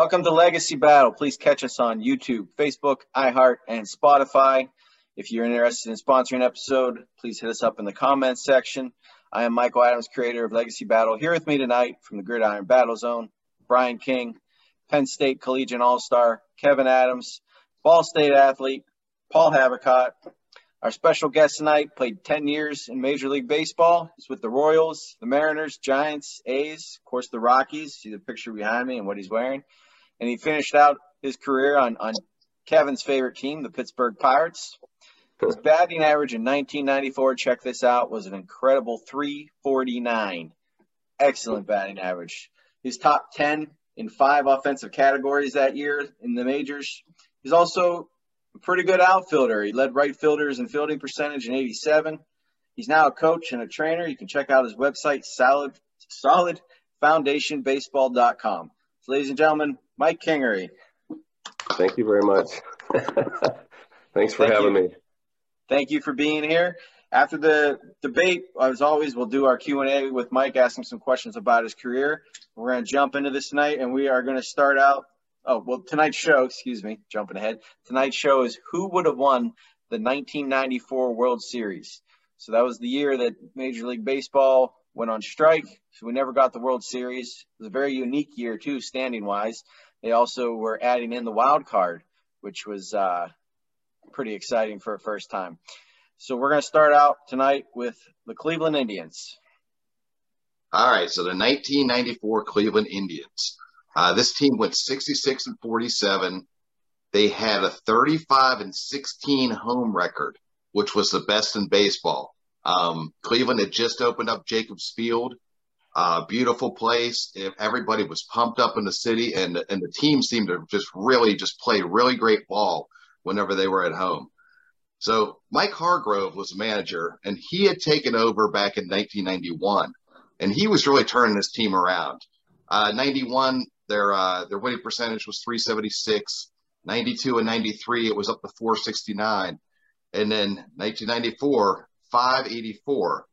Welcome to Legacy Battle. Please catch us on YouTube, Facebook, iHeart, and Spotify. If you're interested in sponsoring an episode, please hit us up in the comments section. I am Michael Adams, creator of Legacy Battle. Here with me tonight from the Gridiron Battle Zone, Brian King, Penn State Collegiate All-Star, Kevin Adams, Ball State athlete, Paul Havicott. Our special guest tonight played 10 years in Major League Baseball. He's with the Royals, the Mariners, Giants, A's, of course, the Rockies. See the picture behind me and what he's wearing and he finished out his career on, on Kevin's favorite team, the Pittsburgh Pirates. His batting average in 1994, check this out, was an incredible 349. Excellent batting average. He's top 10 in five offensive categories that year in the majors. He's also a pretty good outfielder. He led right fielders in fielding percentage in 87. He's now a coach and a trainer. You can check out his website, solid, solidfoundationbaseball.com. So, ladies and gentlemen, Mike Kingery. Thank you very much. Thanks for Thank having you. me. Thank you for being here. After the debate, as always, we'll do our Q and A with Mike, asking some questions about his career. We're going to jump into this tonight, and we are going to start out. Oh, well, tonight's show, excuse me, jumping ahead. Tonight's show is who would have won the 1994 World Series. So that was the year that Major League Baseball went on strike. So we never got the World Series. It was a very unique year too, standing wise. They also were adding in the wild card, which was uh, pretty exciting for a first time. So we're going to start out tonight with the Cleveland Indians. All right, so the 1994 Cleveland Indians. Uh, this team went 66 and 47. They had a 35 and 16 home record, which was the best in baseball. Um, Cleveland had just opened up Jacobs Field, uh, beautiful place. Everybody was pumped up in the city, and and the team seemed to just really just play really great ball whenever they were at home. So Mike Hargrove was manager, and he had taken over back in 1991, and he was really turning this team around. Uh, 91, their uh, their winning percentage was 376. 92 and 93, it was up to 469, and then 1994, 584.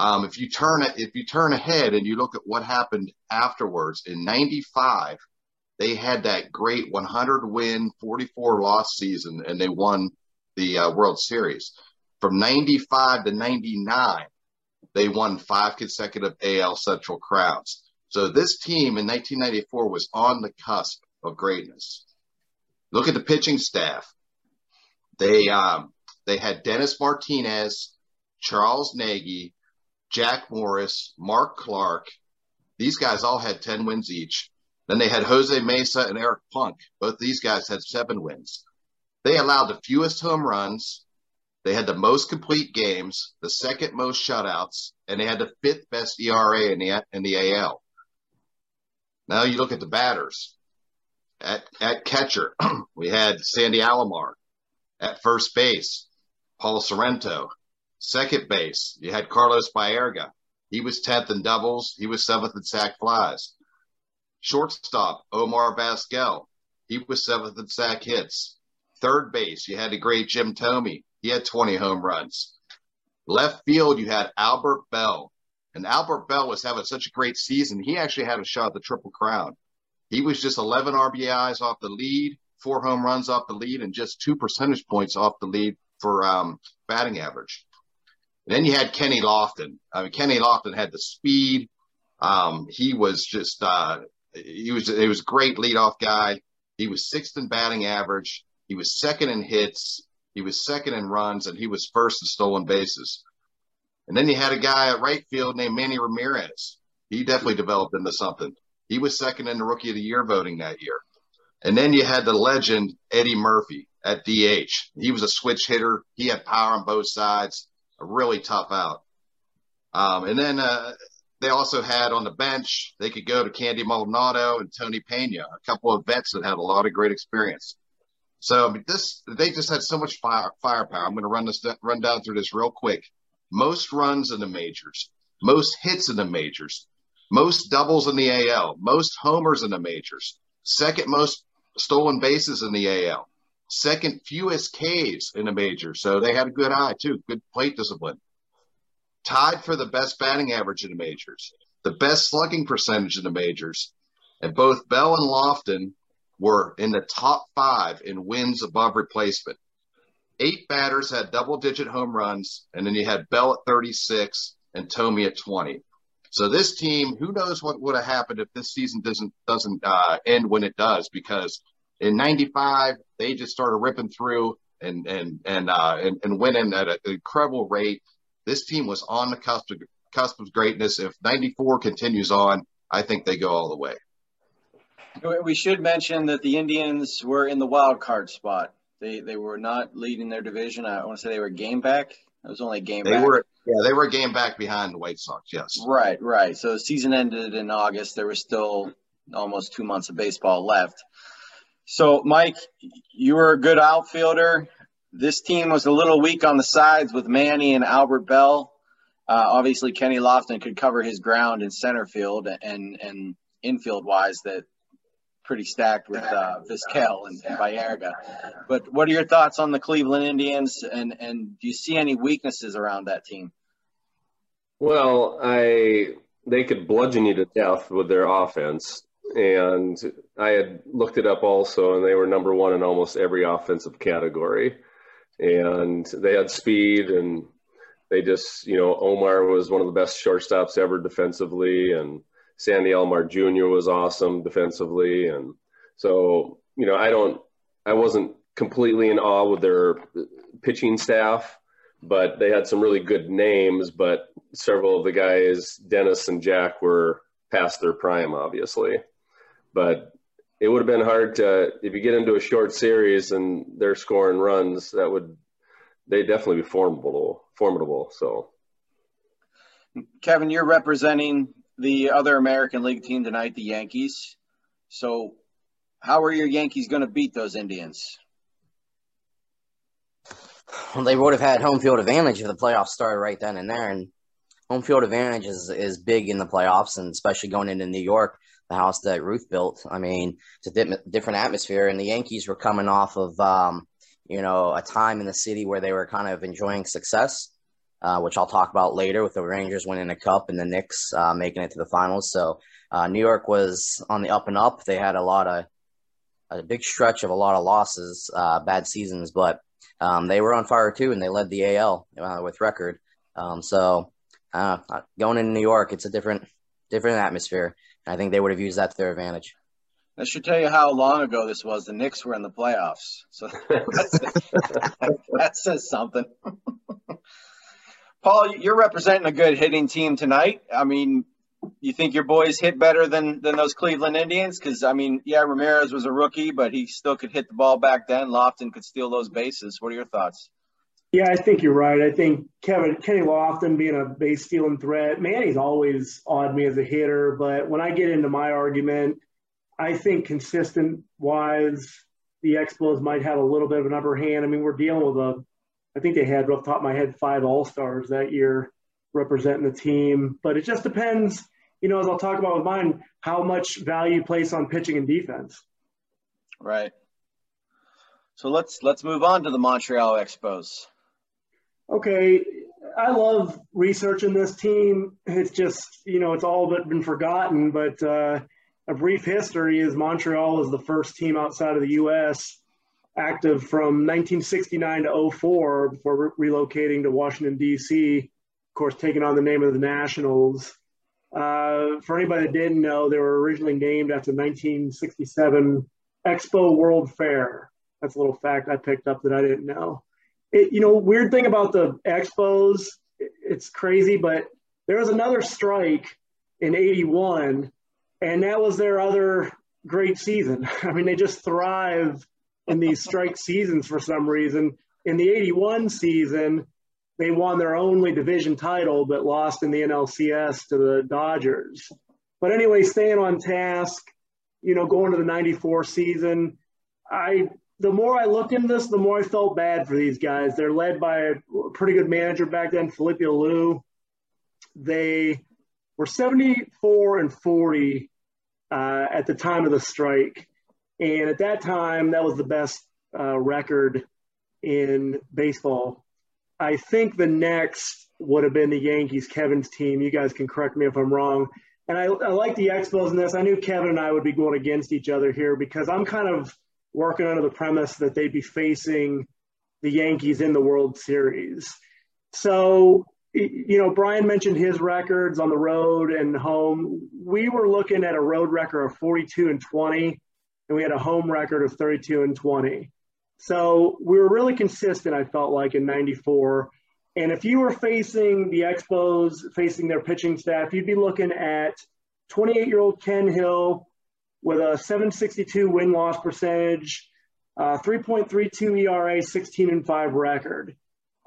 Um, if you turn it, if you turn ahead and you look at what happened afterwards in 95, they had that great 100 win, 44 loss season and they won the uh, World Series. From 95 to 99, they won five consecutive AL Central crowns. So this team in 1994 was on the cusp of greatness. Look at the pitching staff. They um, they had Dennis Martinez, Charles Nagy, Jack Morris, Mark Clark. These guys all had 10 wins each. Then they had Jose Mesa and Eric Plunk. Both these guys had seven wins. They allowed the fewest home runs. They had the most complete games, the second most shutouts, and they had the fifth best ERA in the, in the AL. Now you look at the batters. At, at catcher, we had Sandy Alomar. At first base, Paul Sorrento. Second base, you had Carlos Baerga. He was 10th in doubles. He was seventh in sac flies. Shortstop, Omar Vizquel. He was seventh in sac hits. Third base, you had the great Jim Thome. He had 20 home runs. Left field, you had Albert Belle. And Albert Belle was having such a great season. He actually had a shot at the Triple Crown. He was just 11 RBIs off the lead, four home runs off the lead and just two percentage points off the lead for um, batting average. And then you had Kenny Lofton. I mean, Kenny Lofton had the speed. Um, he was just uh, he was he was a great leadoff guy. He was sixth in batting average. He was second in hits. He was second in runs, and he was first in stolen bases. And then you had a guy at right field named Manny Ramirez. He definitely developed into something. He was second in the Rookie of the Year voting that year. And then you had the legend Eddie Murphy at DH. He was a switch hitter. He had power on both sides. A really tough out. Um, and then uh, they also had on the bench, they could go to Candy Maldonado and Tony Pena, a couple of vets that had a lot of great experience. So this they just had so much fire, firepower. I'm going to run this run down through this real quick. Most runs in the majors, most hits in the majors, most doubles in the AL, most homers in the majors, second most stolen bases in the AL, second fewest Ks in the majors. So they had a good eye too, good plate discipline tied for the best batting average in the majors, the best slugging percentage in the majors, and both Belle and Lofton were in the top five in wins above replacement. Eight batters had double digit home runs, and then you had Belle at 36 and Thome at 20. So this team, who knows what would have happened if this season doesn't doesn't uh, end when it does? Because in '95 they just started ripping through and and and uh, and, and winning at an incredible rate. This team was on the cusp of, cusp of greatness. If 94 continues on, I think they go all the way. We should mention that the Indians were in the wild card spot. They they were not leading their division. I want to say they were game back. It was only a game they back. were yeah, they were a game back behind the White Sox, yes. Right, right. So the season ended in August. There was still almost two months of baseball left. So Mike, you were a good outfielder this team was a little weak on the sides with Manny and Albert Belle. Uh, obviously, Kenny Lofton could cover his ground in center field and and infield wise. That pretty stacked with uh, Vizquel and, and Baerga. But what are your thoughts on the Cleveland Indians, and and do you see any weaknesses around that team? Well, I they could bludgeon you to death with their offense. And I had looked it up also, and they were number one in almost every offensive category and they had speed and they just, you know, Omar was one of the best shortstops ever defensively, and Sandy Alomar Jr. was awesome defensively, and so you know, I don't, I wasn't completely in awe with their pitching staff, but they had some really good names. But several of the guys, Dennis and Jack, were past their prime, obviously. But it would have been hard to if you get into a short series and they're scoring runs that would they definitely be formidable formidable so. Kevin you're representing the other american league team tonight the yankees. So how are your yankees going to beat those indians? Well they would have had home field advantage if the playoffs started right then and there and home field advantage is, is big in the playoffs and especially going into new york the house that Ruth built. I mean, it's a di- different atmosphere, and the Yankees were coming off of um, you know a time in the city where they were kind of enjoying success, uh, which I'll talk about later with the Rangers winning a cup and the Knicks uh, making it to the finals. So uh, New York was on the up and up. They had a lot of a big stretch of a lot of losses, uh, bad seasons, but um, they were on fire too, and they led the AL uh, with record. Um, so uh, going into New York, it's a different different atmosphere. I think they would have used that to their advantage. That should tell you how long ago this was. The Knicks were in the playoffs, so that says something. Paul, you're representing a good hitting team tonight. I mean, you think your boys hit better than than those Cleveland Indians? Because I mean, yeah, Ramirez was a rookie, but he still could hit the ball back then. Lofton could steal those bases. What are your thoughts? Yeah, I think you're right. I think Kevin Kenny Lofton being a base stealing threat, Manny's always awed me as a hitter. But when I get into my argument, I think consistent wise, the Expos might have a little bit of an upper hand. I mean, we're dealing with a, I think they had off the top of my head five All Stars that year representing the team. But it just depends, you know, as I'll talk about with mine, how much value placed on pitching and defense. Right. So let's let's move on to the Montreal Expos okay, I love researching this team. It's just, you know, it's all but been forgotten. But, uh, a brief history is Montreal is the first team outside of the U.S. active from 1969 to 04 before re- relocating to Washington, D.C., of course, taking on the name of the Nationals. Uh, for anybody that didn't know, they were originally named after 1967 Expo World Fair. That's a little fact I picked up that I didn't know. It, you know, weird thing about the Expos, it's crazy, but there was another strike in 81, and that was their other great season. I mean, they just thrive in these strike seasons for some reason. In the 81 season, they won their only division title, but lost in the NLCS to the Dodgers. But anyway, staying on task, you know, going to the 94 season, I the more I looked into this, the more I felt bad for these guys. They're led by a pretty good manager back then, Felipe Alou. They were 74 and 40 uh, at the time of the strike. And at that time, that was the best uh, record in baseball I think the next would have been the Yankees, Kevin's team. You guys can correct me if I'm wrong. And I, I like the Expos in this. I knew Kevin and I would be going against each other here because I'm kind of working under the premise that they'd be facing the Yankees in the World Series. So, you know, Brian mentioned his records on the road and home. We were looking at a road record of 42 and 20, and we had a home record of 32 and 20. So we were really consistent, I felt like, in 94. And if you were facing the Expos, facing their pitching staff, you'd be looking at 28 year old Ken Hill with a 762 win loss percentage, uh, 3.32 ERA, 16 and 5 record.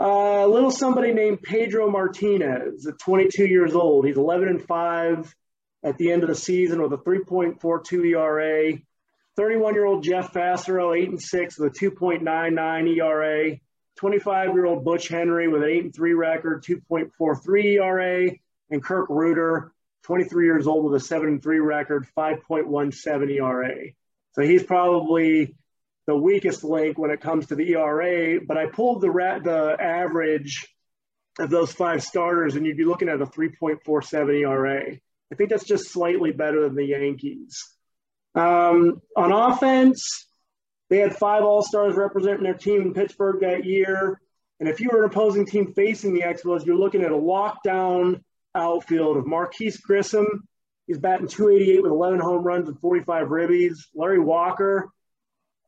Uh, a uh, little somebody named Pedro Martinez at 22 years old. He's 11 and 5 at the end of the season with a 3.42 ERA, 31 year old Jeff Fassero, 8 and 6 with a 2.99 ERA. 25 year old Butch Henry with an 8 and 3 record, 2.43 ERA. And Kirk Rueter, 23 years old with a 7 and 3 record, 5.17 ERA. So he's probably the weakest link when it comes to the ERA. But I pulled the, ra- the average of those five starters, and you'd be looking at a 3.47 ERA. I think that's just slightly better than the Yankees. Um, on offense, they had five All Stars representing their team in Pittsburgh that year. And if you were an opposing team facing the Expos, you're looking at a lockdown outfield of Marquis Grissom. He's batting 288 with 11 home runs and 45 ribbies. Larry Walker,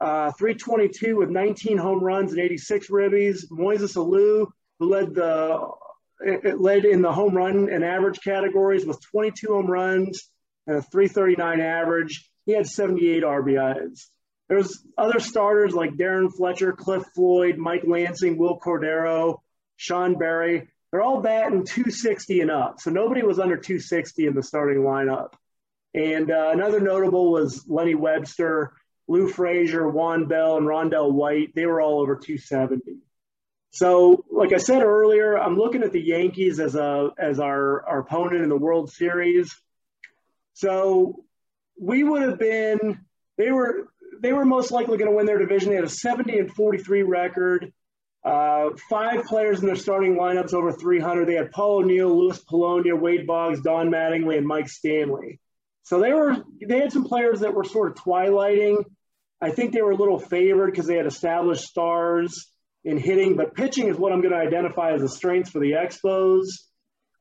uh, 322 with 19 home runs and 86 ribbies. Moises Alou, who led the led in the home run and average categories with 22 home runs and a 339 average he had 78 RBIs. There's other starters like Darren Fletcher, Cliff Floyd, Mike Lansing, Wil Cordero, Sean Berry. They're all batting 260 and up. So nobody was under 260 in the starting lineup. And uh, another notable was Lenny Webster, Lou Frazier, Juan Bell, and Rondell White. They were all over 270. So, like I said earlier, I'm looking at the Yankees as a as our, our opponent in the World Series. So we would have been they were they were most likely going to win their division. They had a 70 and 43 record. Uh, five players in their starting lineups over 300. They had Paul O'Neill, Louis Polonia, Wade Boggs, Don Mattingly, and Mike Stanley. So they were they had some players that were sort of twilighting. I think they were a little favored because they had established stars in hitting, but pitching is what I'm going to identify as a strength for the Expos.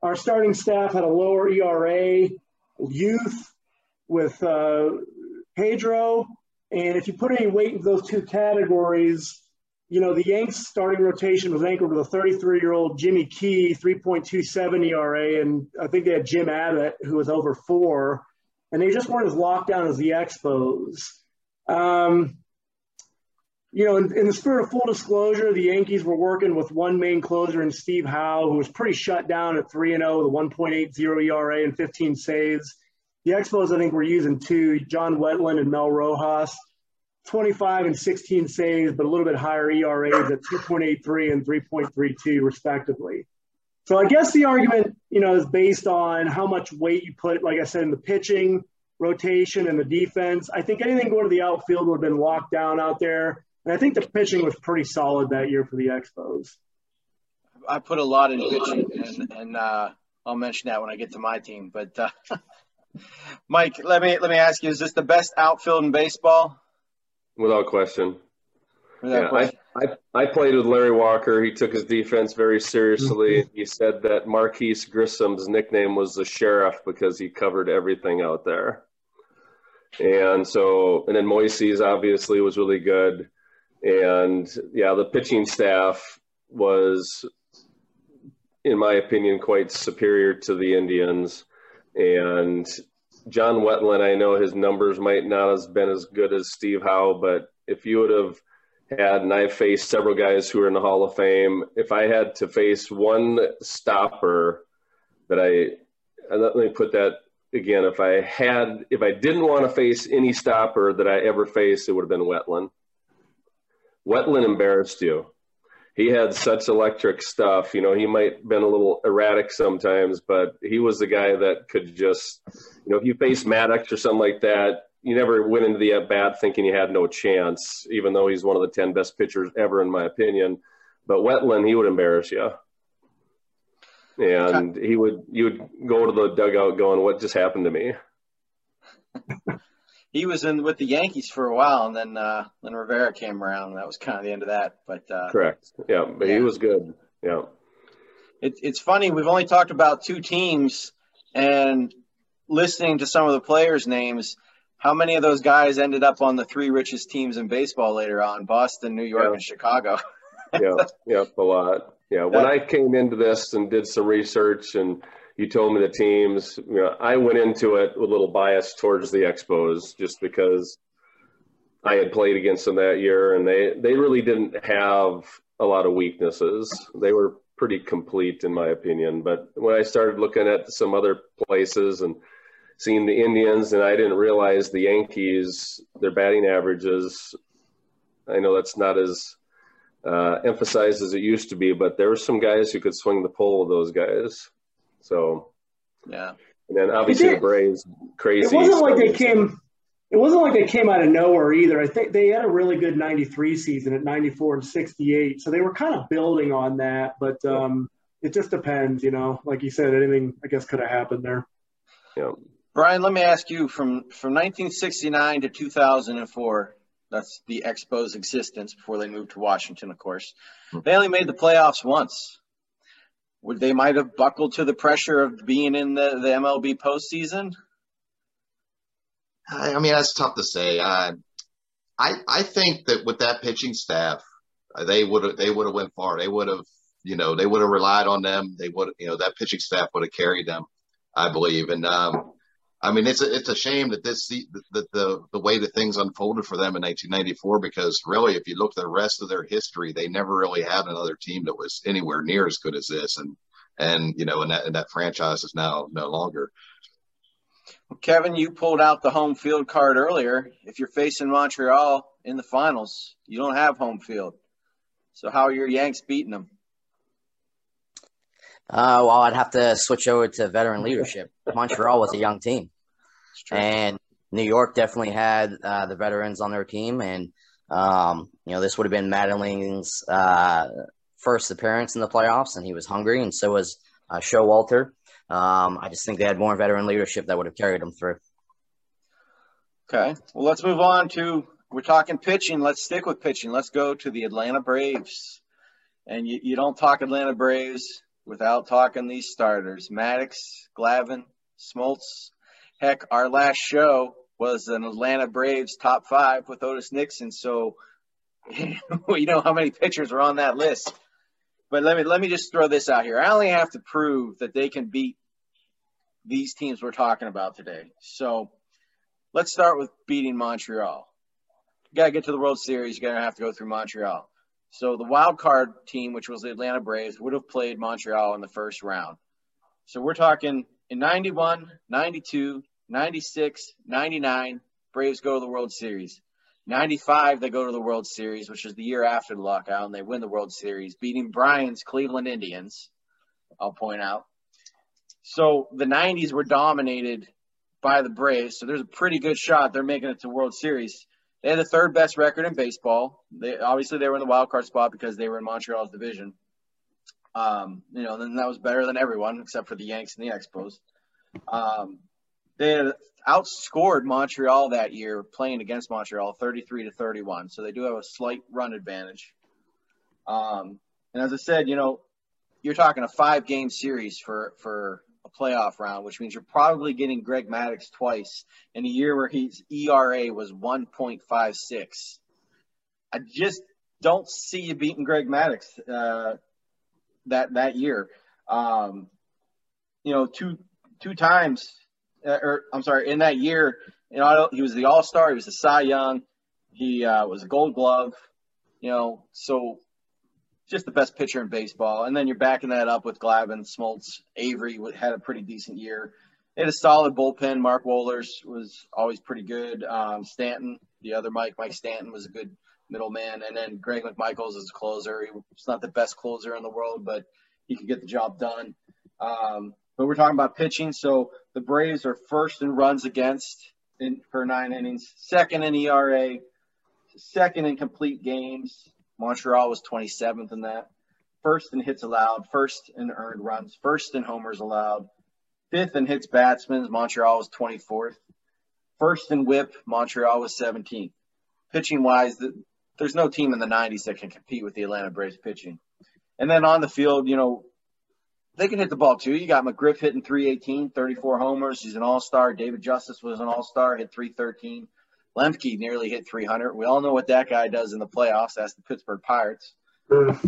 Our starting staff had a lower ERA, youth, with uh, Pedro. And if you put any weight in those two categories, you know, the Yanks starting rotation was anchored with a 33 year old Jimmy Key, 3.27 ERA. And I think they had Jim Abbott, who was over four. And they just weren't as locked down as the Expos. Um, you know, in, in, the spirit of full disclosure, the Yankees were working with one main closer in Steve Howe, who was pretty shut down at 3 0 with a 1.80 ERA and 15 saves. The Expos, I think, were using two, John Wetteland and Mel Rojas, 25 and 16 saves, but a little bit higher ERAs at 2.83 and 3.32, respectively. So I guess the argument, you know, is based on how much weight you put, like I said, in the pitching, rotation, and the defense. I think anything going to the outfield would have been locked down out there. And I think the pitching was pretty solid that year for the Expos. I put a lot in pitching, and, and uh, I'll mention that when I get to my team. But uh, Mike, let me let me ask you: Is this the best outfield in baseball? Without question. Without yeah, question. I, I, I played with Larry Walker. He took his defense very seriously. Mm-hmm. he said that Marquis Grissom's nickname was the sheriff because he covered everything out there. And so, and then Moises obviously was really good. And yeah, the pitching staff was, in my opinion, quite superior to the Indians. And John Wetteland, I know his numbers might not have been as good as Steve Howe, but if you would have had, and I've faced several guys who are in the Hall of Fame, if I had to face one stopper that I, let me put that again, if I had, if I didn't want to face any stopper that I ever faced, it would have been Wetteland. Wetteland embarrassed you. He had such electric stuff. You know, he might have been a little erratic sometimes, but he was the guy that could just, you know, if you face Maddux or something like that, you never went into the at bat thinking you had no chance, even though he's one of the 10 best pitchers ever, in my opinion. But Wetteland, he would embarrass you. And he would, you would go to the dugout going, what just happened to me? He was in with the Yankees for a while, and then uh, then Rivera came around, and that was kind of the end of that. But uh, correct, yeah, but yeah. he was good. Yeah, it, it's funny. We've only talked about two teams, and listening to some of the players' names, how many of those guys ended up on the three richest teams in baseball later on: Boston, New York, Yeah. and Chicago. yeah, yeah, a lot. Yeah, when I came into this and did some research, and you told me the teams, you know, I went into it with a little bias towards the Expos, just because I had played against them that year, and they they really didn't have a lot of weaknesses. They were pretty complete, in my opinion. But when I started looking at some other places and seeing the Indians, and I didn't realize the Yankees, their batting averages. I know that's not as uh, emphasized as it used to be, but there were some guys who could swing the pole of those guys. So, yeah. and then obviously the Braves, crazy. It wasn't like they came. It wasn't like they came out of nowhere either. I think they had a really good '93 season at '94 and '68, so they were kind of building on that. But um, it just depends, you know. Like you said, anything I guess could have happened there. Yeah. Brian, let me ask you from from 1969 to 2004. That's the Expos' existence before they moved to Washington, of course. They only made the playoffs once. Would they might have buckled to the pressure of being in the, the MLB postseason? I, mean, that's tough to say. I I think that with that pitching staff, they would have they would have went far. They would have you know they would have relied on them. They would you know that pitching staff would have carried them, I believe. And um, I mean, it's a it's a shame that this se- that the the way that things unfolded for them in 1994 because really, if you look at the rest of their history, they never really had another team that was anywhere near as good as this. And and you know, and that and that franchise is now no longer. Kevin, you pulled out the home field card earlier. If you're facing Montreal in the finals, you don't have home field. So how are your Yanks beating them? Uh, well, I'd have to switch over to veteran leadership. Montreal was a young team, It's true. And New York definitely had uh, the veterans on their team. And um, you know, this would have been Mattingly's uh, first appearance in the playoffs, and he was hungry, and so was uh, Showalter. Um, I just think they had more veteran leadership that would have carried them through. Okay. Well, let's move on to we're talking pitching. Let's stick with pitching. Let's go to the Atlanta Braves. And you, you don't talk Atlanta Braves without talking these starters Maddux, Glavine, Smoltz. Heck, our last show was an Atlanta Braves top five with Otis Nixon. So we know how many pitchers are on that list. But let me let me just throw this out here. I only have to prove that they can beat these teams we're talking about today. So let's start with beating Montreal. You gotta get to the World Series. You're gonna have to go through Montreal. So the wild card team, which was the Atlanta Braves, would have played Montreal in the first round. So we're talking in 91, 92, 96, 99, Braves go to the World Series. 95, they go to the World Series, which is the year after the lockout, and they win the World Series, beating Brian's Cleveland Indians, I'll point out. So the 90s were dominated by the Braves, so there's a pretty good shot they're making it to World Series. They had the third best record in baseball. They obviously they were in the wild card spot because they were in Montreal's division. Um, you know, then that was better than everyone except for the Yanks and the Expos. Um, they outscored Montreal that year playing against Montreal 33 to 31. So they do have a slight run advantage. Um, and as I said, you know, you're talking a five game series for, for a playoff round, which means you're probably getting Greg Maddux twice in a year where his ERA was 1.56. I just don't see you beating Greg Maddux uh, that that year. Um, you know, two two times, uh, or I'm sorry, in that year, you know, he was the All Star, he was the Cy Young, he uh, was a Gold Glove. You know, so just the best pitcher in baseball. And then you're backing that up with Glavine, Smoltz, Avery had a pretty decent year. They had a solid bullpen. Mark Wohlers was always pretty good. Um, Stanton, the other Mike, Mike Stanton was a good middleman. And then Greg McMichaels is a closer. He's not the best closer in the world, but he could get the job done. Um, but we're talking about pitching. So the Braves are first in runs against in, per nine innings, second in ERA, second in complete games, Montreal was 27th in that. First in hits allowed, first in earned runs, first in homers allowed, fifth in hits batsmen. Montreal was 24th. First in whip, Montreal was 17th. Pitching wise, there's no team in the 90s that can compete with the Atlanta Braves pitching. And then on the field, you know, they can hit the ball too. You got McGriff hitting 318, 34 homers. He's an all star. David Justice was an all star, hit 313. Lemke nearly hit 300. We all know what that guy does in the playoffs. That's the Pittsburgh Pirates. um,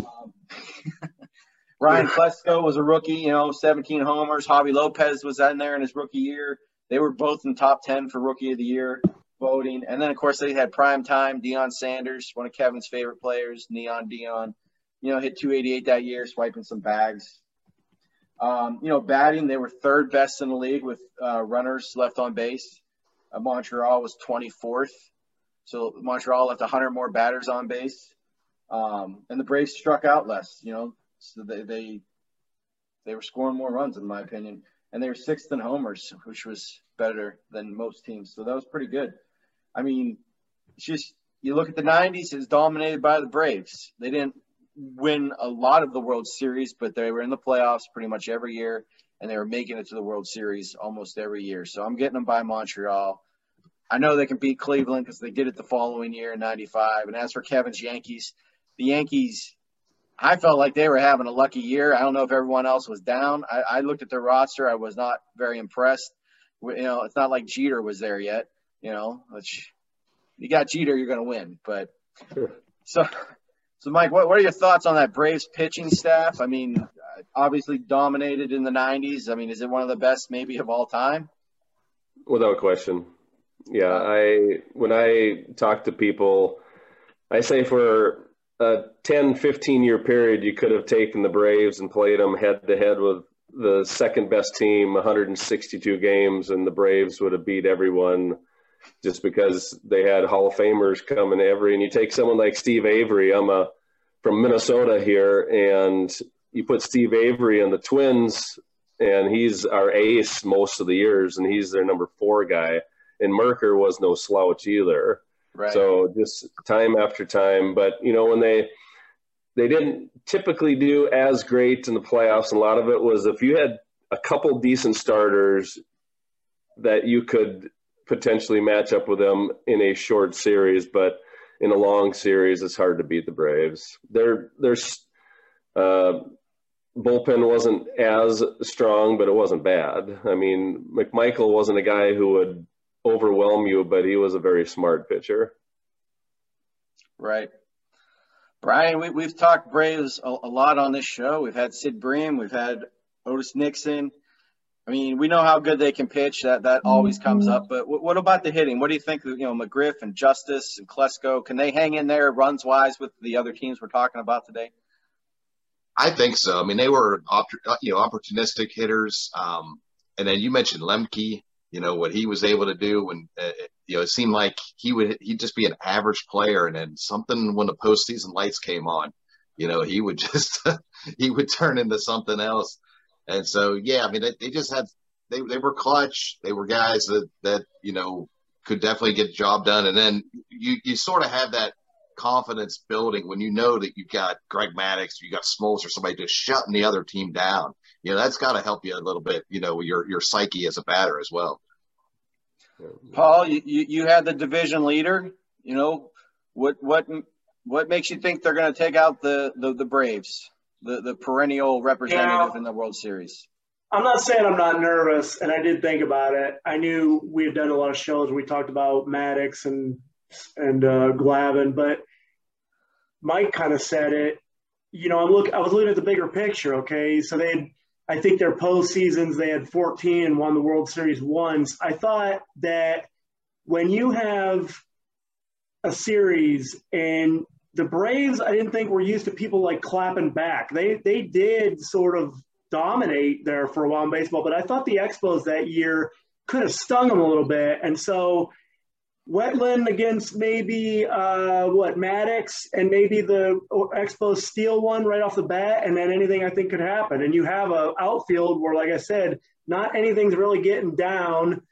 Ryan Klesko was a rookie, you know, 17 homers. Javy Lopez was in there in his rookie year. They were both in top 10 for rookie of the year voting. And then, of course, they had prime time. Deion Sanders, one of Kevin's favorite players, Neon Deion, you know, hit 288 that year, swiping some bags. Um, you know, batting, they were third best in the league with uh, runners left on base. Uh, Montreal was 24th. So Montreal left 100 more batters on base. Um, and the Braves struck out less, you know, so they, they, they were scoring more runs, in my opinion. And they were sixth in homers, which was better than most teams. So that was pretty good. I mean, it's just, you look at the 90s, it's dominated by the Braves. They didn't win a lot of the World Series, but they were in the playoffs pretty much every year and they were making it to the World Series almost every year. So I'm getting them by Montreal. I know they can beat Cleveland because they did it the following year in '95. And as for Kevin's Yankees, the Yankees, I felt like they were having a lucky year. I don't know if everyone else was down. I, I looked at their roster. I was not very impressed. You know, it's not like Jeter was there yet. You know, which you got Jeter, you're going to win. But so, so Mike, what, what are your thoughts on that Braves pitching staff? I mean, obviously dominated in the 90s. I mean, is it one of the best maybe of all time? Without question. Yeah, I when I talk to people, I say for a 10, 15 year period, you could have taken the Braves and played them head to head with the second best team, 162 games, and the Braves would have beat everyone just because they had Hall of Famers coming every. And you take someone like Steve Avery, I'm a from Minnesota here, and you put Steve Avery in the Twins, and he's our ace most of the years, and he's their number four guy. And Mercker was no slouch either. Right. So just time after time, but you know when they they didn't typically do as great in the playoffs, and a lot of it was if you had a couple decent starters that you could potentially match up with them in a short series, but in a long series, it's hard to beat the Braves. They're they're uh, bullpen wasn't as strong, but it wasn't bad. I mean, McMichael wasn't a guy who would overwhelm you, but he was a very smart pitcher. Right. Brian, we, we've talked Braves a, a lot on this show. We've had Sid Bream, we've had Otis Nixon. I mean, we know how good they can pitch. That that always comes up. But w- what about the hitting? What do you think? You know, McGriff and Justice and Klesko, can they hang in there runs wise with the other teams we're talking about today? I think so. I mean, they were you know opportunistic hitters. Um, and then you mentioned Lemke. You know what he was able to do when uh, you know it seemed like he would he'd just be an average player, and then something when the postseason lights came on, you know he would just he would turn into something else. And so yeah, I mean they, they just had they they were clutch. They were guys that that you know could definitely get the job done. And then you you sort of have that confidence building when you know that you've got Greg Maddux, you got Smoltz or somebody just shutting the other team down. You know, that's got to help you a little bit, you know, your, your psyche as a batter as well. Paul, you, you had the division leader. You know what what what makes you think they're going to take out the, the, the Braves, the the perennial representative in the World Series? I'm not saying I'm not nervous, and I did think about it. I knew we had done a lot of shows where we talked about Maddux and and uh, Glavine, but Mike kind of said it. You know, I'm look. I was looking at the bigger picture. Okay, so they had, I think their postseasons they had 14 and won the World Series once. I thought that when you have a series and the Braves, I didn't think were used to people like clapping back. They they did sort of dominate there for a while in baseball, but I thought the Expos that year could have stung them a little bit, and so Wetteland against maybe uh, what Maddux and maybe the Expos steal one right off the bat, and then anything I think could happen. And you have a outfield where, like I said, not anything's really getting down,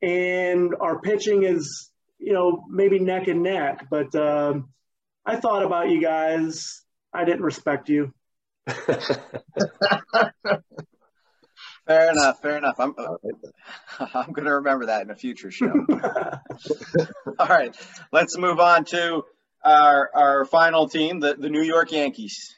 and our pitching is you know maybe neck and neck. But um, I thought about you guys. I didn't respect you. Fair enough. Fair enough. I'm I'm going to remember that in a future show. All right, let's move on to our our final team, the the New York Yankees.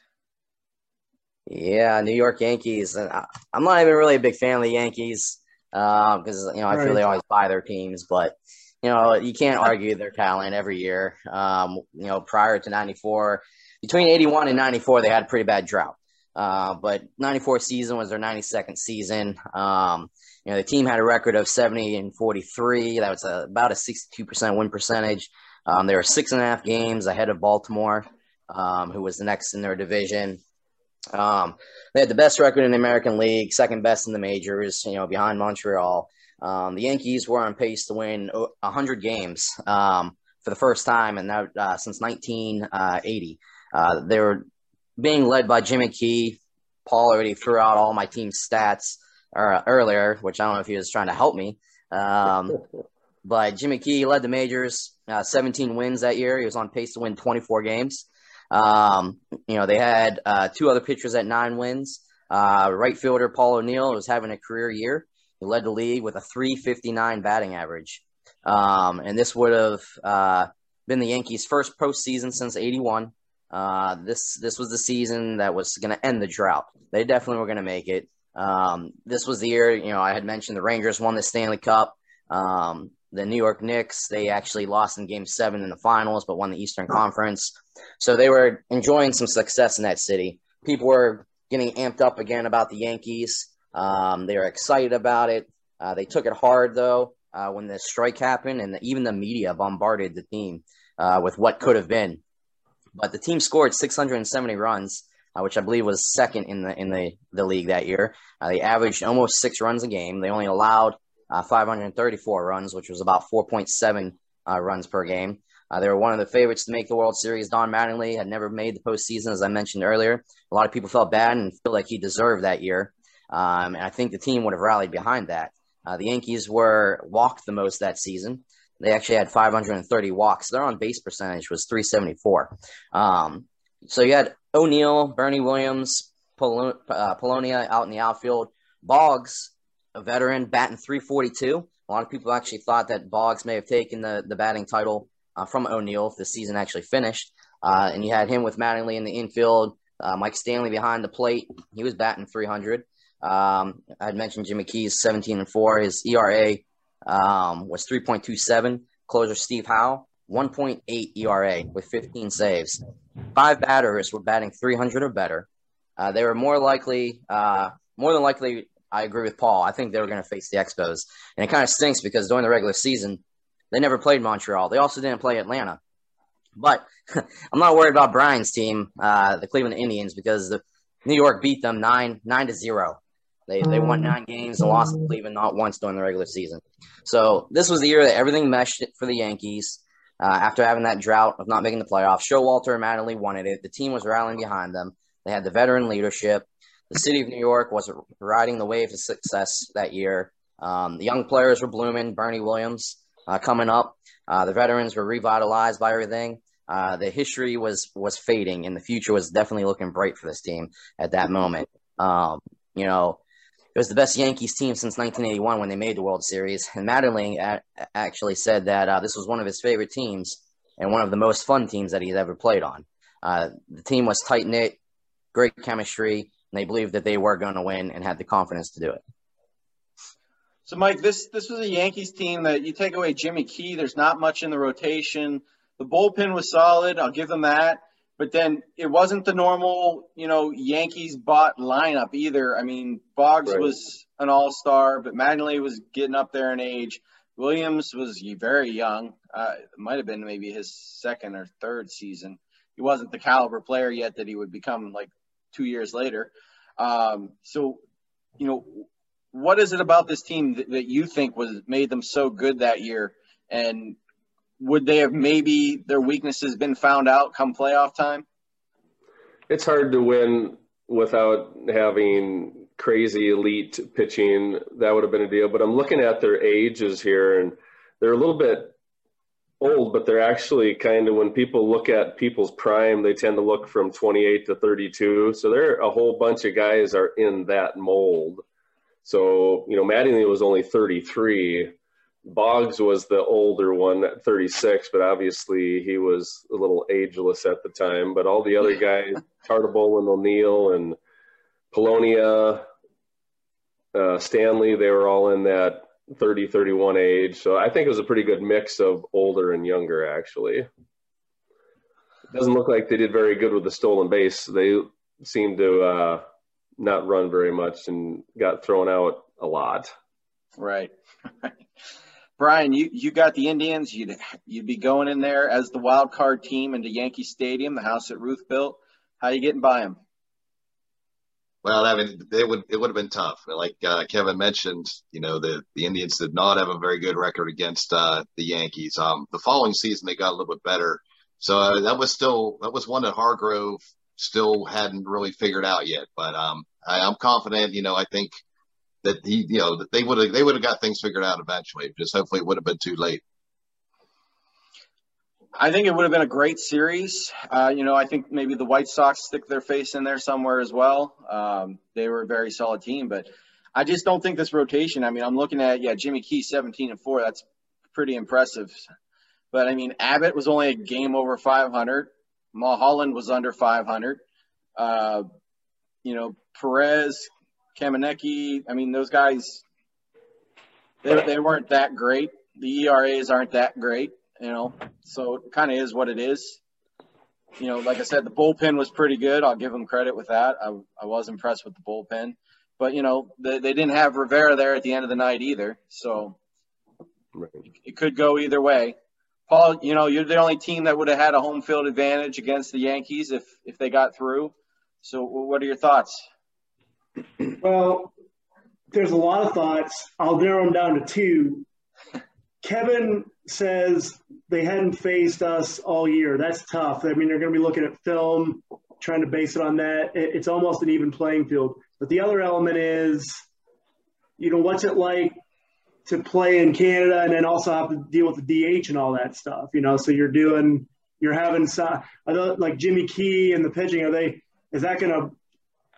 Yeah, New York Yankees. and I'm not even really a big fan of the Yankees because um, you know I feel they always buy their teams, but you know you can't argue their talent every year. Um, you know, prior to '94, between '81 and '94, they had a pretty bad drought. Uh, but 94 season was their 92nd season. Um, you know, the team had a record of 70 and 43. That was a, about a 62% win percentage. Um, they were six and a half games ahead of Baltimore, um, who was the next in their division. Um, they had the best record in the American League, second best in the majors, you know, behind Montreal. Um, the Yankees were on pace to win 100 games um, for the first time and that, uh, since 1980. Uh, they were being led by Jimmy Key. Paul already threw out all my team's stats uh, earlier, which I don't know if he was trying to help me. Um, but Jimmy Key led the majors, uh, 17 wins that year. He was on pace to win 24 games. Um, you know, they had uh, two other pitchers at nine wins. Uh, right fielder Paul O'Neill was having a career year. He led the league with a 359 batting average. Um, and this would have uh, been the Yankees' first postseason since 81. Uh, this this was the season that was going to end the drought. They definitely were going to make it. Um, this was the year, you know, I had mentioned the Rangers won the Stanley Cup. Um, the New York Knicks, they actually lost in game seven in the finals, but won the Eastern Conference. So they were enjoying some success in that city. People were getting amped up again about the Yankees. Um, they were excited about it. Uh, they took it hard, though, uh, when the strike happened, and the, even the media bombarded the team uh, with what could have been. But the team scored 670 runs, uh, which I believe was second in the in the, the league that year. Uh, they averaged almost six runs a game. They only allowed uh, 534 runs, which was about 4.7 uh, runs per game. They were one of the favorites to make the World Series. Don Mattingly had never made the postseason, as I mentioned earlier. A lot of people felt bad and feel like he deserved that year. Um, and I think the team would have rallied behind that. Uh, the Yankees were walked the most that season. They actually had 530 walks. Their on base percentage was 374. Um, so you had O'Neill, Bernie Williams, Pol- uh, Polonia out in the outfield. Boggs, a veteran, batting 342. A lot of people actually thought that Boggs may have taken the, the batting title uh, from O'Neill if the season actually finished. Uh, and you had him with Mattingly in the infield, uh, Mike Stanley behind the plate. He was batting 300. Um, I had mentioned Jimmy Keys, 17 and 4. His ERA um, was 3.27. Closer Steve Howe, 1.8 ERA with 15 saves. Five batters were batting 300 or better. Uh, they were more likely, uh, more than likely, I agree with Paul. I think they were going to face the Expos. And it kind of stinks because during the regular season, they never played Montreal. They also didn't play Atlanta. But I'm not worried about Brian's team, uh, the Cleveland Indians, because the New York beat them nine nine to zero. They they won nine games and lost to Cleveland not once during the regular season. So this was the year that everything meshed for the Yankees. Uh, after having that drought of not making the playoffs, Showalter and Mattingly wanted it. The team was rallying behind them. They had the veteran leadership. The city of New York was riding the wave of success that year. Um, the young players were blooming. Bernie Williams uh, coming up. Uh, the veterans were revitalized by everything. Uh, the history was was fading, and the future was definitely looking bright for this team at that moment. Um, you know, it was the best Yankees team since 1981 when they made the World Series. And Mattingly actually said that uh, this was one of his favorite teams and one of the most fun teams that he's ever played on. Uh, the team was tight knit, great chemistry, and they believed that they were going to win and had the confidence to do it. So, Mike, this this was a Yankees team that you take away Jimmy Key. There's not much in the rotation. The bullpen was solid. I'll give them that. But then it wasn't the normal, you know, Yankees bought lineup either. I mean, Boggs right. was an all star, but Mattingly was getting up there in age. Williams was very young. Uh, it might have been maybe his second or third season. He wasn't the caliber player yet that he would become like two years later. Um, so, you know, what is it about this team that, that you think was made them so good that year? And would they have maybe their weaknesses been found out come playoff time? It's hard to win without having crazy elite pitching. That would have been a deal. But I'm looking at their ages here, and they're a little bit old, but they're actually kind of when people look at people's prime, they tend to look from 28 to 32. So there a whole bunch of guys are in that mold. So you know, Mattingly was only 33 Boggs was the older one at 36, but obviously he was a little ageless at the time. But all the other guys, Tartabull and O'Neill and Polonia, uh, Stanley, they were all in that 30, 31 age. So I think it was a pretty good mix of older and younger, actually. It doesn't look like they did very good with the stolen base. They seemed to uh, not run very much and got thrown out a lot. Right. Brian, you, you got the Indians. You'd you'd be going in there as the wild card team into Yankee Stadium, the house that Ruth built. How you getting by them? Well, I mean, it would it would have been tough. Like uh, Kevin mentioned, you know, the the Indians did not have a very good record against uh, the Yankees. Um, the following season they got a little bit better, so uh, that was still that was one that Hargrove still hadn't really figured out yet. But um, I, I'm confident. You know, I think that he, you know, that they would have they would have got things figured out eventually. Just hopefully it would have been too late. I think it would have been a great series. Uh, you know, I think maybe the White Sox stick their face in there somewhere as well. Um, they were a very solid team, but I just don't think this rotation. I mean, I'm looking at yeah, Jimmy Key 17 and four. That's pretty impressive. But I mean, Abbott was only a game over 500. Mulholland was under 500. Uh, you know, Perez, Kamieniecki. I mean, those guys, they, they weren't that great. The ERAs aren't that great, you know, so it kind of is what it is. You know, like I said, the bullpen was pretty good. I'll give them credit with that. I, I was impressed with the bullpen. But, you know, they, they didn't have Rivera there at the end of the night either. So right. it could go either way. Paul, you know, you're the only team that would have had a home field advantage against the Yankees if, if they got through. So what are your thoughts? Well, there's a lot of thoughts. I'll narrow them down to two. Kevin says they hadn't faced us all year. That's tough. I mean, they're going to be looking at film, trying to base it on that. It's almost an even playing field. But the other element is, you know, what's it like to play in Canada and then also have to deal with the DH and all that stuff, you know? So you're doing, you're having some, like Jimmy Key and the pitching, are they, is that going to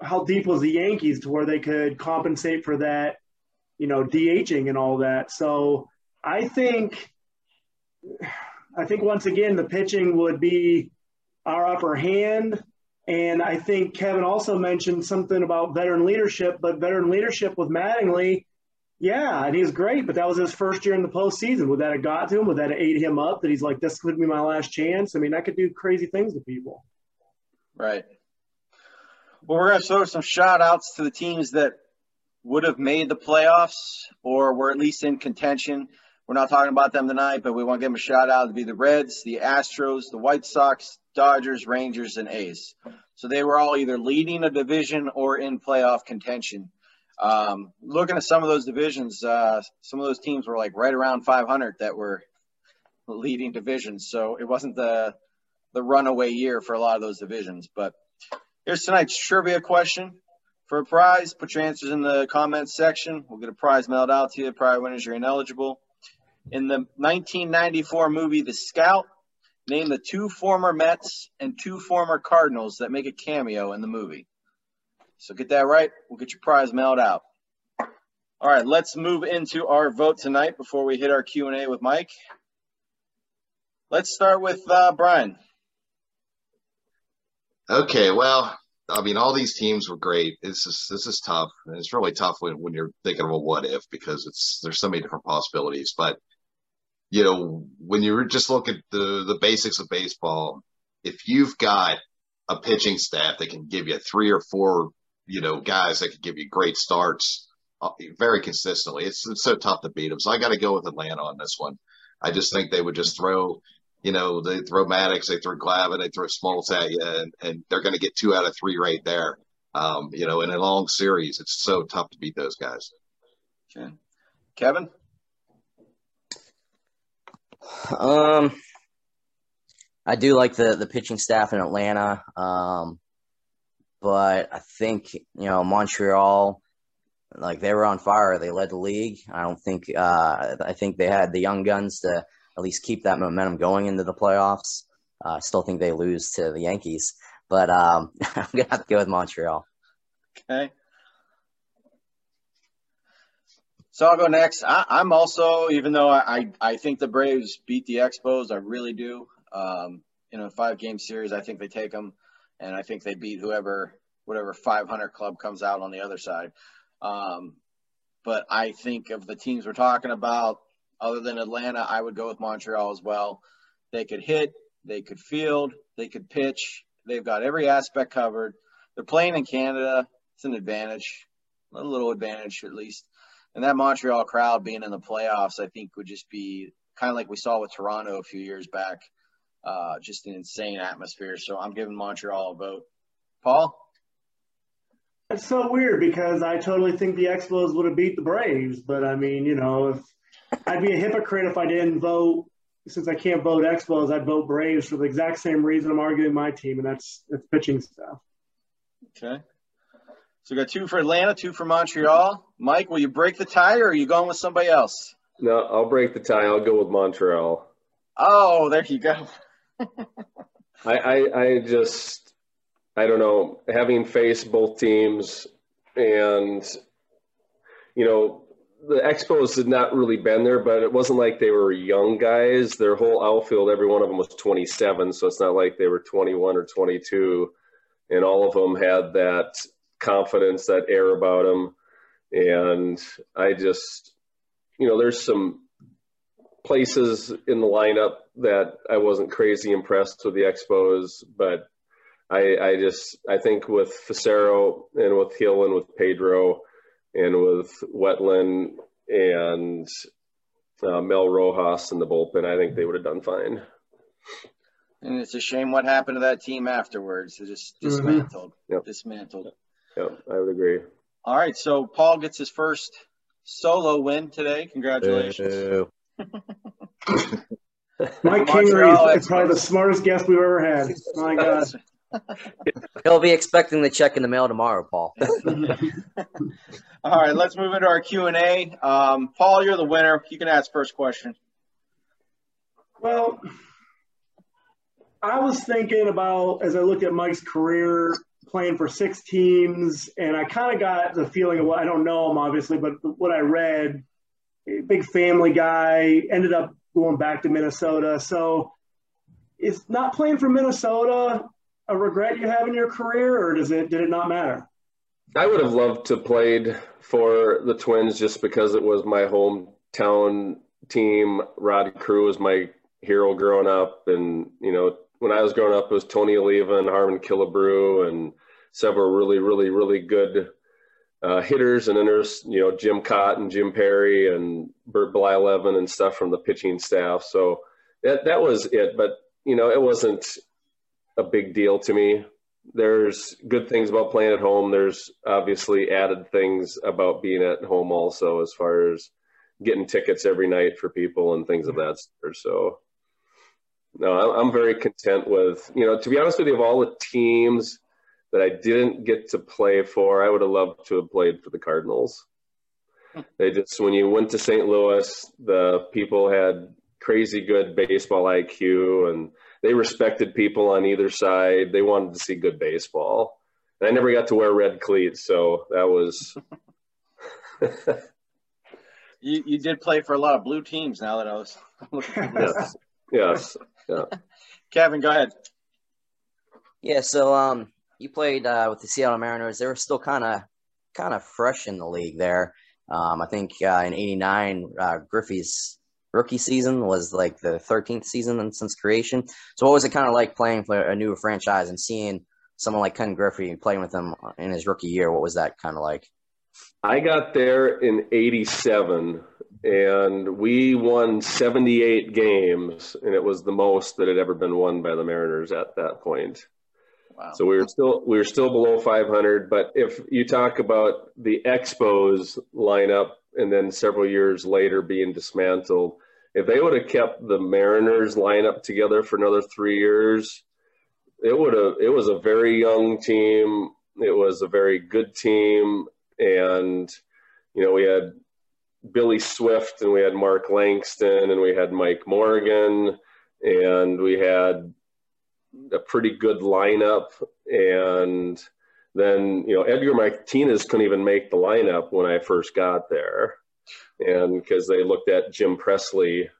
how deep was the Yankees to where they could compensate for that, you know, DHing and all that. So I think, I think once again the pitching would be our upper hand. And I think Kevin also mentioned something about veteran leadership, but veteran leadership with Mattingly, yeah, and he's great, but that was his first year in the postseason. Would that have got to him? Would that have ate him up? That he's like, this could be my last chance? I mean, that could do crazy things to people. Right. Well, we're going to throw some shout outs to the teams that would have made the playoffs or were at least in contention. We're not talking about them tonight, but we want to give them a shout out to be the Reds, the Astros, the White Sox, Dodgers, Rangers, and A's. So they were all either leading a division or in playoff contention. Um, looking at some of those divisions, uh, some of those teams were like right around 500 that were leading divisions. So it wasn't the the runaway year for a lot of those divisions, but Here's tonight's trivia question. For a prize, put your answers in the comments section. We'll get a prize mailed out to you. Prize winners are ineligible. In the 1994 movie The Scout, name the two former Mets and two former Cardinals that make a cameo in the movie. So get that right. We'll get your prize mailed out. All right, let's move into our vote tonight before we hit our Q and A with Mike. Let's start with uh, Brian. Okay, well, I mean, all these teams were great. This is this is tough, and it's really tough when, when you're thinking of a what if because it's there's so many different possibilities. But you know, when you just look at the the basics of baseball, if you've got a pitching staff that can give you three or four, you know, guys that can give you great starts uh, very consistently, it's, it's so tough to beat them. So I got to go with Atlanta on this one. I just think they would just throw you know, they throw Maddux, they throw Glavine, they throw Smoltz at you, and, and they're going to get two out of three right there. Um, you know, in a long series, it's so tough to beat those guys. Okay. Kevin? Um, I do like the, the pitching staff in Atlanta. Um, but I think, you know, Montreal, like they were on fire. They led the league. I don't think, uh, I think they had the young guns to, at least keep that momentum going into the playoffs. Uh, I uh, still think they lose to the Yankees, but um, I'm gonna have to go with Montreal. Okay. So I'll go next. I, am also, even though I, I think the Braves beat the Expos, I really do. Um, in a five game series, I think they take them, and I think they beat whoever, whatever 500 club comes out on the other side. Um, but I think of the teams we're talking about, other than Atlanta, I would go with Montreal as well. They could hit, they could field, they could pitch. They've got every aspect covered. They're playing in Canada. It's an advantage, a little advantage at least. And that Montreal crowd being in the playoffs, I think, would just be kind of like we saw with Toronto a few years back. Uh, just an insane atmosphere. So I'm giving Montreal a vote. Paul? It's so weird because I totally think the Expos would have beat the Braves. But I mean, you know, if I'd be a hypocrite if I didn't vote. Since I can't vote Expos, I'd vote Braves for the exact same reason I'm arguing my team, and that's that's pitching stuff. Okay. So we got two for Atlanta, two for Montreal. Mike, will you break the tie, or are you going with somebody else? No, I'll break the tie. I'll go with Montreal. Oh, there you go. I, I I just I don't know. Having faced both teams, and you know, the Expos had not really been there, but it wasn't like they were young guys. Their whole outfield, every one of them was 27, so it's not like they were 21 or 22, and all of them had that confidence, that air about them. And I just, you know, there's some places in the lineup that I wasn't crazy impressed with the Expos, but I, I just, I think with Fassero and with Hill and with Pedro and with Wetteland and uh, Mel Rojas in the bullpen, I think they would have done fine. And it's a shame what happened to that team afterwards. It just mm-hmm. dismantled. Mm-hmm. Yep. Dismantled. Yep, I would agree. All right, so Paul gets his first solo win today. Congratulations. Mike Kingery is probably the smartest guest we've ever had. My God. He'll be expecting the check in the mail tomorrow, Paul. All right, let's move into our Q and A. Um, Paul, you're the winner. You can ask first question. Well, I was thinking about as I looked at Mike's career playing for six teams, and I kind of got the feeling of what I don't know him obviously, but what I read, big family guy, ended up going back to Minnesota. So, is not playing for Minnesota a regret you have in your career, or does it did it not matter? I would have loved to played for the Twins just because it was my hometown team. Rod Carew was my hero growing up, and you know when I was growing up, it was Tony Oliva and Harmon Killebrew and several really, really, really good uh, hitters. And then there's you know Jim and Jim Perry and Bert Blyleven and stuff from the pitching staff. So that that was it. But you know it wasn't a big deal to me. There's good things about playing at home. There's obviously added things about being at home also, as far as getting tickets every night for people and things of that sort. So, no, I'm very content with, you know, to be honest with you, of all the teams that I didn't get to play for, I would have loved to have played for the Cardinals. They just, when you went to St. Louis, the people had crazy good baseball IQ and they respected people on either side. They wanted to see good baseball. And I never got to wear red cleats, so that was You you did play for a lot of blue teams. Now that I was looking at Yes. Yes. Yeah. Kevin, go ahead. Yeah, so um, you played uh, with the Seattle Mariners. They were still kind of kind of fresh in the league there. Um, I think uh, in '89, uh, Griffey's rookie season was like the 13th season since creation. So, what was it kind of like playing for a new franchise and seeing someone like Ken Griffey playing with him in his rookie year? What was that kind of like? I got there in 87 and we won 78 games and it was the most that had ever been won by the Mariners at that point. Wow. So we were still we were still below 500, but if you talk about the Expos lineup and then several years later being dismantled, if they would have kept the Mariners lineup together for another 3 years, it would have it was a very young team. It was a very good team. And you know we had Billy Swift and we had Mark Langston and we had Mike Morgan and we had a pretty good lineup. And then you know Edgar Martinez couldn't even make the lineup when I first got there and because they looked at Jim Presley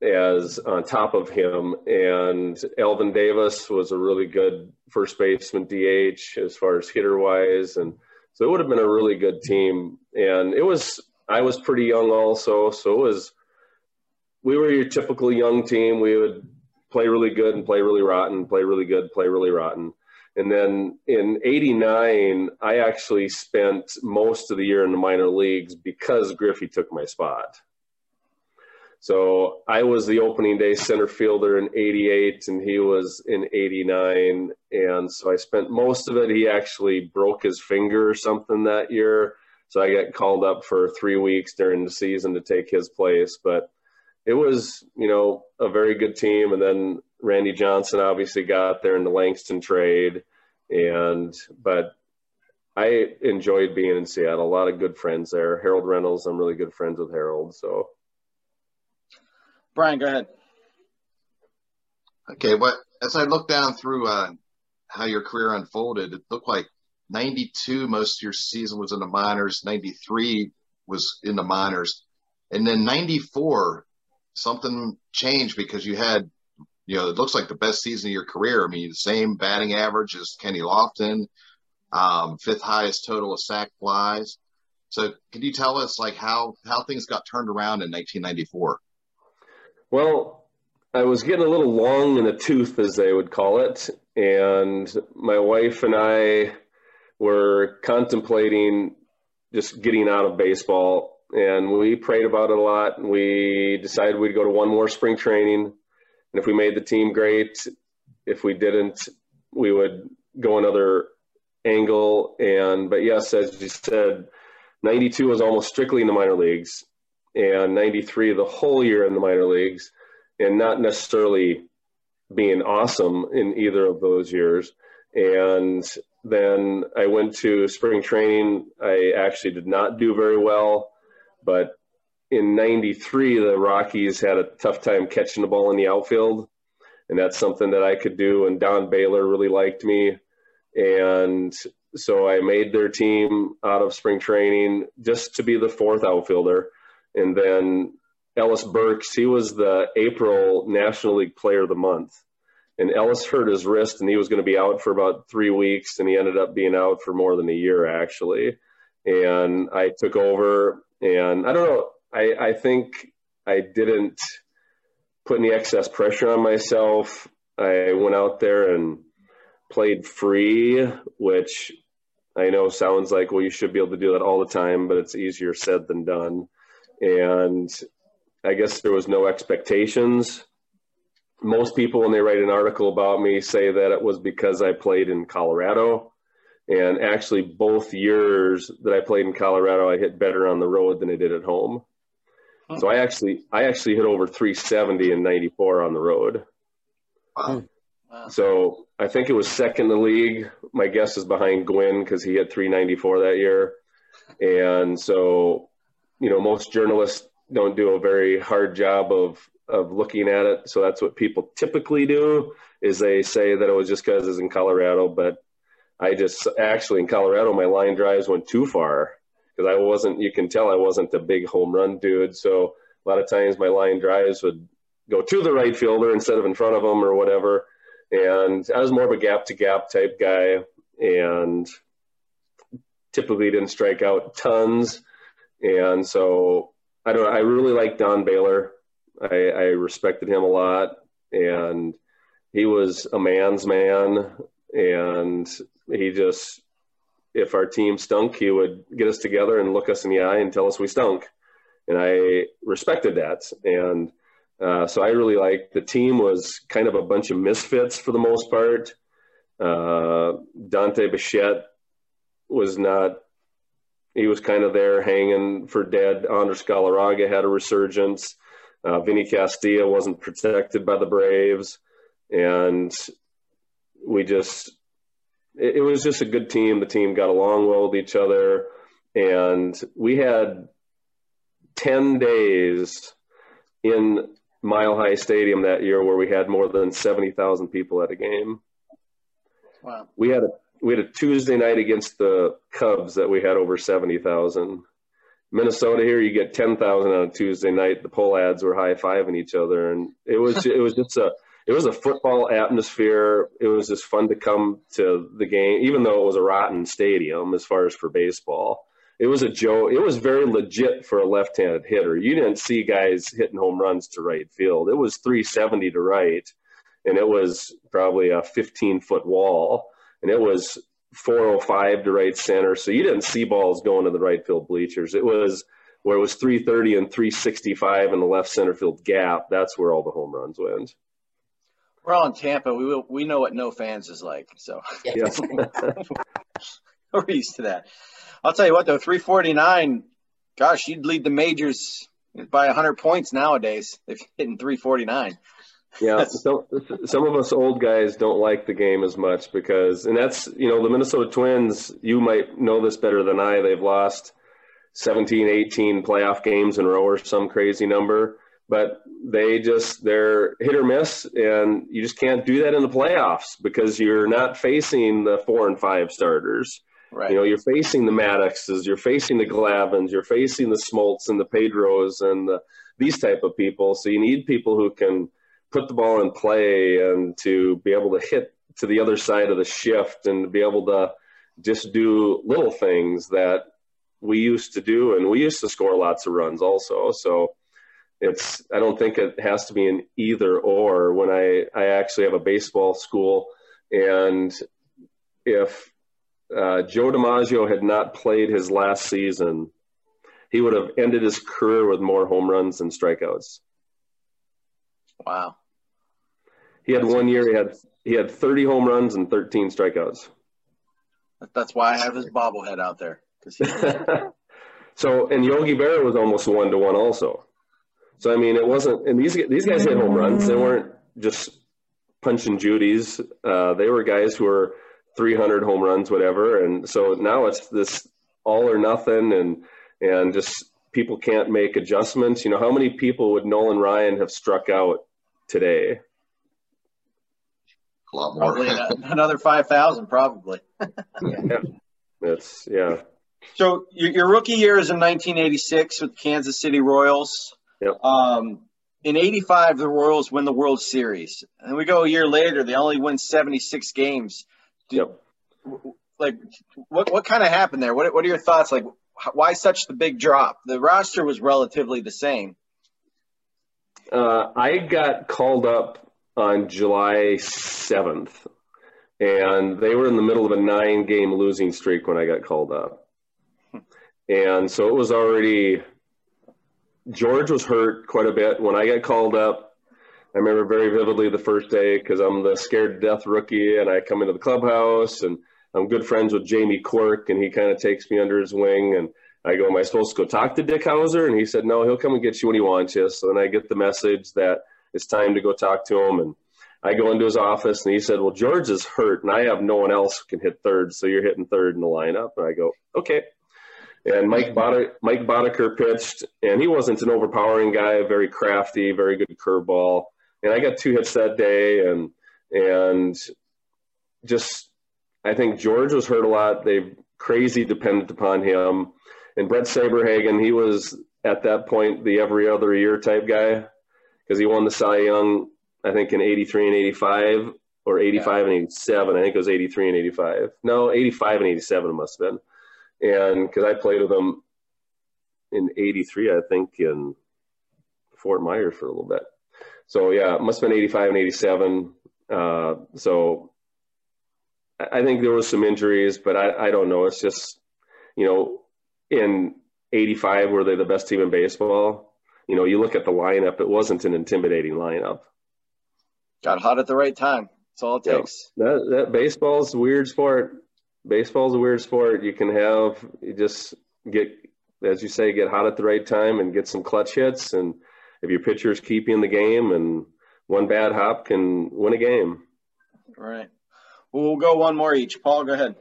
as on top of him and Elvin Davis was a really good first baseman DH as far as hitter wise and so it would have been a really good team. And it was, I was pretty young also. So it was, we were your typical young team. We would play really good and play really rotten, play really good, play really rotten. And then in 89, I actually spent most of the year in the minor leagues because Griffey took my spot. So I was the opening day center fielder in 88 and he was in 89. And so I spent most of it. He actually broke his finger or something that year. So I got called up for three weeks during the season to take his place. But it was, you know, a very good team. And then Randy Johnson obviously got there in the Langston trade. And, but I enjoyed being in Seattle. A lot of good friends there. Harold Reynolds, I'm really good friends with Harold. So Brian, go ahead. Okay, what as I look down through uh, how your career unfolded, it looked like 92 most of your season was in the minors, 93 was in the minors, and then 94 something changed because you had, you know, it looks like the best season of your career. I mean, the same batting average as Kenny Lofton, um, fifth highest total of sac flies. So, can you tell us like how how things got turned around in 1994? Well, I was getting a little long in the tooth, as they would call it, and my wife and I were contemplating just getting out of baseball. And we prayed about it a lot. We decided we'd go to one more spring training. And if we made the team, great. If we didn't, we would go another angle. And, but yes, as you said, 92 was almost strictly in the minor leagues and 93 the whole year in the minor leagues and not necessarily being awesome in either of those years. And then I went to spring training. I actually did not do very well, but in 93, the Rockies had a tough time catching the ball in the outfield. And that's something that I could do. And Don Baylor really liked me. And so I made their team out of spring training just to be the fourth outfielder and then Ellis Burks, he was the April National League Player of the Month. And Ellis hurt his wrist and he was going to be out for about three weeks and he ended up being out for more than a year actually. And I took over and I don't know, I, I think I didn't put any excess pressure on myself. I went out there and played free, which I know sounds like, well, you should be able to do that all the time, but it's easier said than done and I guess there was no expectations. Most people, when they write an article about me, say that it was because I played in Colorado. And actually, both years that I played in Colorado, I hit better on the road than I did at home. So I actually, I actually hit over 370 in '94 on the road. Wow. So I think it was second in the league. My guess is behind Gwynn because he had 394 that year. And so you know, most journalists don't do a very hard job of of looking at it. So that's what people typically do is they say that it was just because it's in Colorado. But I just actually in Colorado, my line drives went too far because I wasn't. You can tell I wasn't a big home run dude. So a lot of times my line drives would go to the right fielder instead of in front of him or whatever. And I was more of a gap to gap type guy, and typically didn't strike out tons. And so I don't. know, I really like Don Baylor. I, I respected him a lot, and he was a man's man, and he just if our team stunk, he would get us together and look us in the eye and tell us we stunk, and I respected that. And uh, so I really liked the team was kind of a bunch of misfits for the most part. Uh, Dante Bichette was not. He was kind of there hanging for dead. Andres Galarraga had a resurgence. Uh, Vinny Castilla wasn't protected by the Braves, and we just it, it was just a good team. The team got along well with each other, and we had ten days in Mile High Stadium that year where we had more than seventy thousand people at a game. Wow. We had a we had a Tuesday night against the Cubs that we had over seventy thousand. Minnesota here, you get ten thousand on a Tuesday night. The poll ads were high fiving each other, and it was it was just a it was a football atmosphere. It was just fun to come to the game, even though it was a rotten stadium as far as for baseball. It was a joke. It was very legit for a left-handed hitter. You didn't see guys hitting home runs to right field. It was 370 to right, and it was probably a 15-foot wall, and it was 405 to right center. So you didn't see balls going to the right field bleachers. It was where it was 330 and 365 in the left center field gap. That's where all the home runs went. We're all in Tampa. We will, we know what no fans is like. So Yes. we're used to that. I'll tell you what though, 349. Gosh, you'd lead the majors by 100 points nowadays if you're hitting 349. yeah, some some of us old guys don't like the game as much because, and that's you know the Minnesota Twins. You might know this better than I. They've lost 17, 18 playoff games in a row or some crazy number, but they just they're hit or miss, and you just can't do that in the playoffs because you're not facing the four and five starters. Right. You know, you're facing the Madduxes, you're facing the Glavines, you're facing the Smoltz and the Pedros and the, these type of people. So you need people who can put the ball in play and to be able to hit to the other side of the shift and to be able to just do little things that we used to do and we used to score lots of runs also so it's i don't think it has to be an either or when i i actually have a baseball school and if uh, joe dimaggio had not played his last season he would have ended his career with more home runs than strikeouts Wow. He had one year. He had he had 30 home runs and 13 strikeouts. That's why I have his bobblehead out there. he, so and Yogi Berra was almost one to one also. So I mean, it wasn't. And these these guys hit home runs. They weren't just punching Judies. Uh, they were guys who were 300 home runs, whatever. And so now it's this all or nothing, and and just people can't make adjustments. You know, how many people would Nolan Ryan have struck out today? A lot more. probably another 5,000, probably. yeah. It's yeah. So your, your rookie year is in 1986 with Kansas City Royals. Yep. Um, in 85, the Royals win the World Series. And we go a year later, they only win 76 games. Do- Yep. Like, what, what kind of happened there? What, what are your thoughts? Like, why such the big drop? The roster was relatively the same. Uh, I got called up on July 7th, and they were in the middle of a nine game losing streak when I got called up. And so it was already, George was hurt quite a bit. When I got called up, I remember very vividly the first day because I'm the scared to death rookie, and I come into the clubhouse, and I'm good friends with Jamie Quirk, and he kind of takes me under his wing, and I go, Am I supposed to go talk to Dick Howser? And he said, No, he'll come and get you when he wants you. So then I get the message that it's time to go talk to him. And I go into his office and he said, Well, George is hurt and I have no one else who can hit third. So you're hitting third in the lineup. And I go, Okay. And Mike, mm-hmm. Bod- Mike Boddicker pitched, and he wasn't an overpowering guy, very crafty, very good curveball. And I got two hits that day, and and just I think George was hurt a lot. They crazy dependent upon him. And Bret Saberhagen, he was at that point the every other year type guy because he won the Cy Young, I think, in 83 and 85 or 85 yeah. and 87. I think it was 83 and 85. No, 85 and 87 must have been. And because I played with them in 83, I think, in Fort Myers for a little bit. So, yeah, it must have been 85 and 87. Uh, so I think there was some injuries, but I, I don't know. It's just, you know, in 85, were they the best team in baseball? You know, you look at the lineup, it wasn't an intimidating lineup. Got hot at the right time. That's all it takes. Yeah, that, that baseball's a weird sport. Baseball's a weird sport. You can have, you just get, as you say, get hot at the right time and get some clutch hits. And if your pitchers keep you in the game and one bad hop can win a game. Right. We'll go one more each. Paul, go ahead.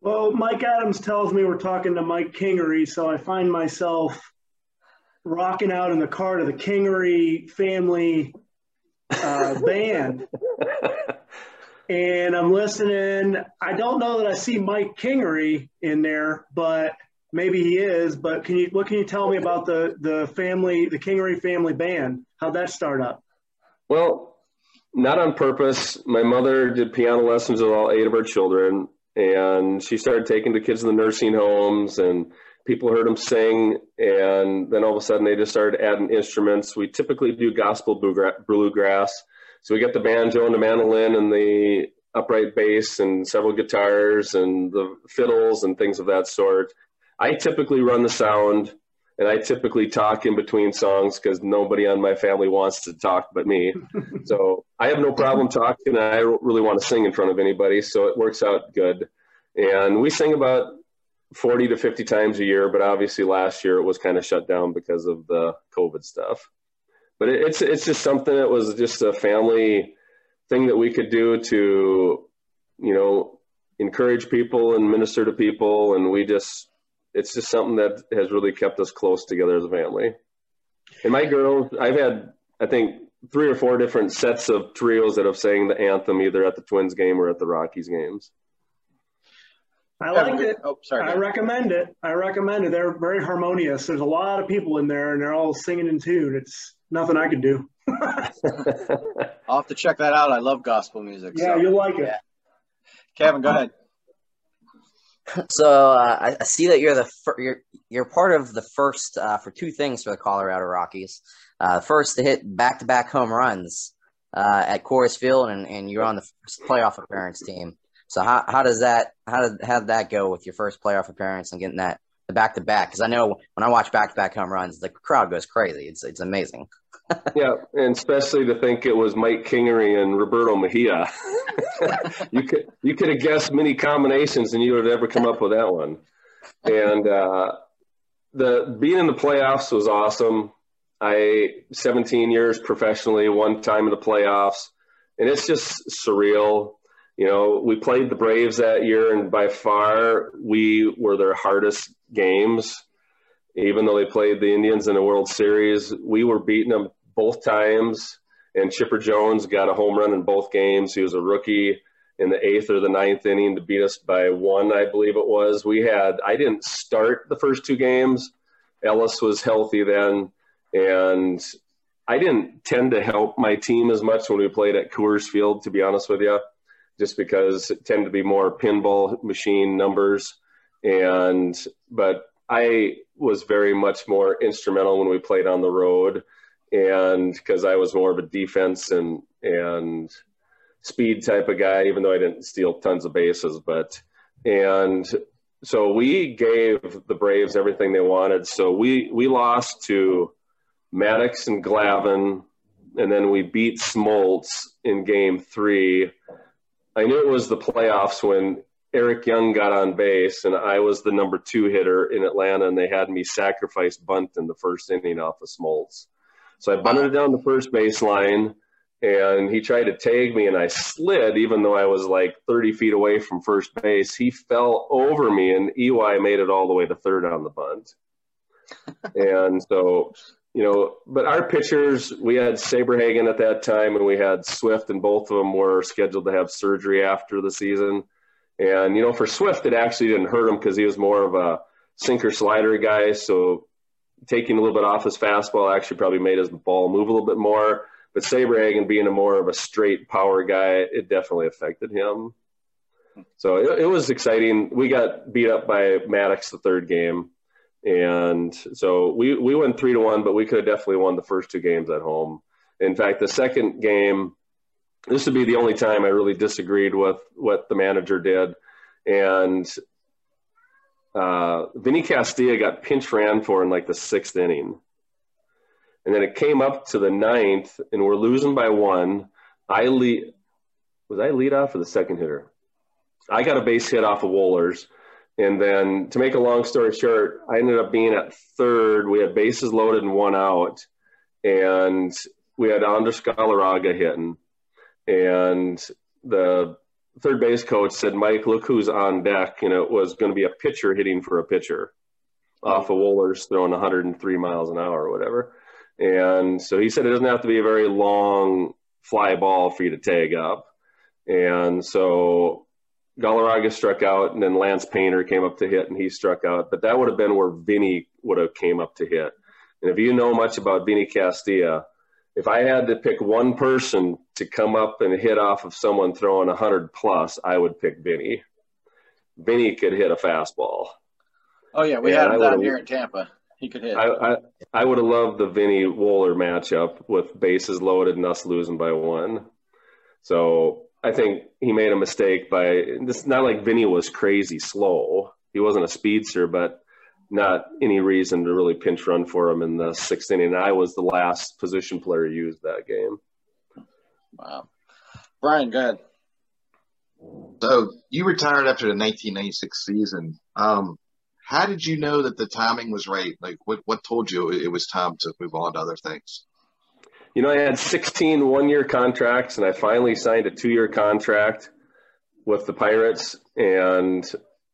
Well, Mike Adams tells me we're talking to Mike Kingery, so I find myself rocking out in the car to the Kingery family uh, band. and I'm listening. I don't know that I see Mike Kingery in there, but maybe he is. But can you what can you tell me about the the family, the Kingery family band? How'd that start up? Well, not on purpose. My mother did piano lessons with all eight of her children, and she started taking the kids to the nursing homes, and people heard them sing, and then all of a sudden they just started adding instruments. We typically do gospel bluegrass, so we get the banjo and the mandolin and the upright bass and several guitars and the fiddles and things of that sort. I typically run the sound and I typically talk in between songs because nobody on my family wants to talk but me. so I have no problem talking. And I don't really want to sing in front of anybody, so it works out good. And we sing about 40 to 50 times a year, but obviously last year it was kind of shut down because of the COVID stuff. But it, it's it's just something that was just a family thing that we could do to, you know, encourage people and minister to people, and we just it's just something that has really kept us close together as a family. And my girls, I've had, I think, three or four different sets of trios that have sang the anthem either at the Twins game or at the Rockies games. I like it. Oh, sorry. I recommend it. I recommend it. They're very harmonious. There's a lot of people in there, and they're all singing in tune. It's nothing I could do. I'll have to check that out. I love gospel music. Yeah, so. you'll like it. Yeah. Kevin, go ahead. So uh, I see that you're the fir- you're you're part of the first uh, for two things for the Colorado Rockies. Uh, first to hit back to back home runs uh, at Coors Field, and, and you're on the first playoff appearance team. So how, how does that how did how did that go with your first playoff appearance and getting that the back to back? Because I know when I watch back to back home runs, the crowd goes crazy. It's it's amazing. yeah, and especially to think it was Mike Kingery and Roberto Mejia. you could you could have guessed many combinations, and you would have never come up with that one. And uh, the being in the playoffs was awesome. I 17 years professionally, one time in the playoffs, and it's just surreal. You know, we played the Braves that year, and by far we were their hardest games even though they played the Indians in the World Series, we were beating them both times. And Chipper Jones got a home run in both games. He was a rookie in the eighth or the ninth inning to beat us by one, I believe it was. We had, I didn't start the first two games. Ellis was healthy then. And I didn't tend to help my team as much when we played at Coors Field, to be honest with you, just because it tended to be more pinball machine numbers. And, but I was very much more instrumental when we played on the road, and because I was more of a defense and and speed type of guy, even though I didn't steal tons of bases, but and so we gave the Braves everything they wanted. So we we lost to Maddux and Glavine, and then we beat Smoltz in Game Three. I knew it was the playoffs when Eric Young got on base, and I was the number two hitter in Atlanta, and they had me sacrifice bunt in the first inning off of Smoltz. So I bunted it down the first baseline, and he tried to tag me, and I slid, even though I was like 30 feet away from first base. He fell over me, and EY made it all the way to third on the bunt. and so, you know, but our pitchers, we had Saberhagen at that time, and we had Swift, and both of them were scheduled to have surgery after the season. And, you know, for Swift, it actually didn't hurt him because he was more of a sinker slider guy, so taking a little bit off his fastball actually probably made his ball move a little bit more. But Saberhagen being a more of a straight power guy, it definitely affected him. So it, it was exciting. We got beat up by Maddux the third game. And so we, we went three to one, but we could have definitely won the first two games at home. In fact, the second game, this would be the only time I really disagreed with what the manager did. And uh, Vinny Castilla got pinch ran for in like the sixth inning. And then it came up to the ninth, and we're losing by one. I lead. Was I lead off or the second hitter? I got a base hit off of Wohlers. And then to make a long story short, I ended up being at third. We had bases loaded and one out. And we had Andres Galarraga hitting. And the third base coach said, Mike, look who's on deck. And it was going to be a pitcher hitting for a pitcher off of Wohlers throwing 103 miles an hour or whatever. And so he said it doesn't have to be a very long fly ball for you to tag up. And so Galarraga struck out, and then Lance Painter came up to hit, and he struck out. But that would have been where Vinny would have came up to hit. And if you know much about Vinny Castilla, if I had to pick one person to come up and hit off of someone throwing 100 plus, I would pick Vinny. Vinny could hit a fastball. Oh yeah, we and had him down here in Tampa. He could hit. I, I, I would have loved the Vinny Wohler matchup with bases loaded and us losing by one. So I think he made a mistake by it's not like Vinny was crazy slow. He wasn't a speedster, but not any reason to really pinch run for him in the sixth inning. I was the last position player used that game. Wow. Brian, go ahead. So you retired after the 1996 season. Um, how did you know that the timing was right? Like, what what told you it was time to move on to other things? You know, I had 16 one year contracts, and I finally signed a two year contract with the Pirates, and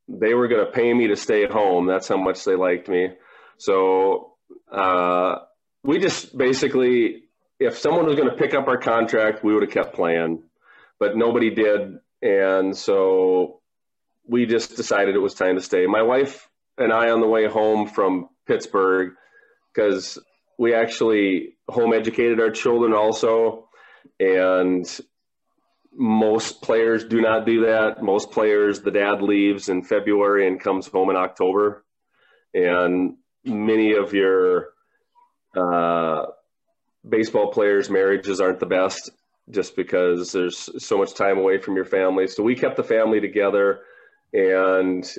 they were going to pay me to stay at home. That's how much they liked me. So uh, we just basically, if someone was going to pick up our contract, we would have kept playing, but nobody did, and so we just decided it was time to stay. My wife and I on the way home from Pittsburgh because we actually home educated our children also, and most players do not do that. Most players, the dad leaves in February and comes home in October, and many of your uh, baseball players' marriages aren't the best just because there's so much time away from your family. So we kept the family together, and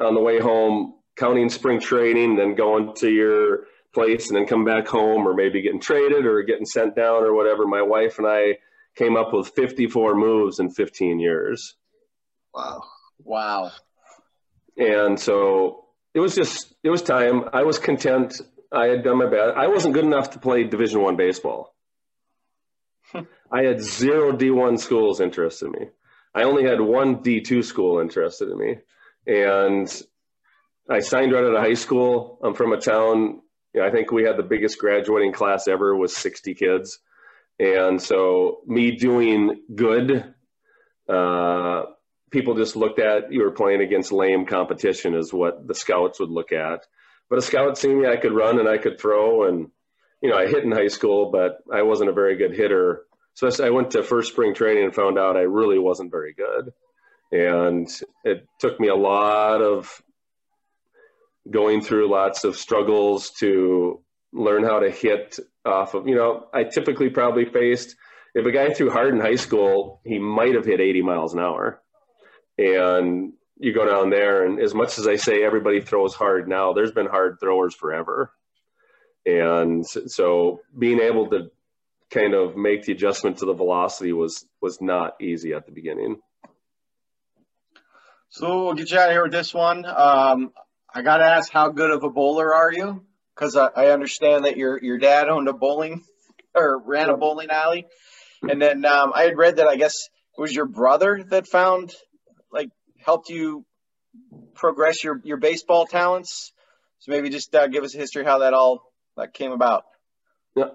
on the way home, counting spring training, then going to your place and then come back home or maybe getting traded or getting sent down or whatever. My wife and I came up with 54 moves in 15 years. Wow. Wow. And so it was just, it was time. I was content. I had done my best. I wasn't good enough to play Division One baseball. I had zero D1 schools interested in me. I only had one D2 school interested in me. And I signed right out of high school. I'm from a town. You know, I think we had the biggest graduating class ever was 60 kids, and so me doing good, uh, people just looked at you were playing against lame competition is what the scouts would look at. But a scout seen me, I could run and I could throw, and you know I hit in high school, but I wasn't a very good hitter. So I went to first spring training and found out I really wasn't very good. And it took me a lot of going through lots of struggles to learn how to hit off of, you know, I typically probably faced, if a guy threw hard in high school, he might have hit 80 miles an hour. And you go down there, and as much as I say everybody throws hard now, there's been hard throwers forever. And so being able to kind of make the adjustment to the velocity was was not easy at the beginning. So we'll get you out of here with this one. Um, I got to ask, how good of a bowler are you? Because I, I, understand that your your dad owned a bowling or ran a bowling alley, and then um, I had read that I guess it was your brother that found like helped you progress your your baseball talents. So maybe just uh, give us a history how that all that came about. Yeah,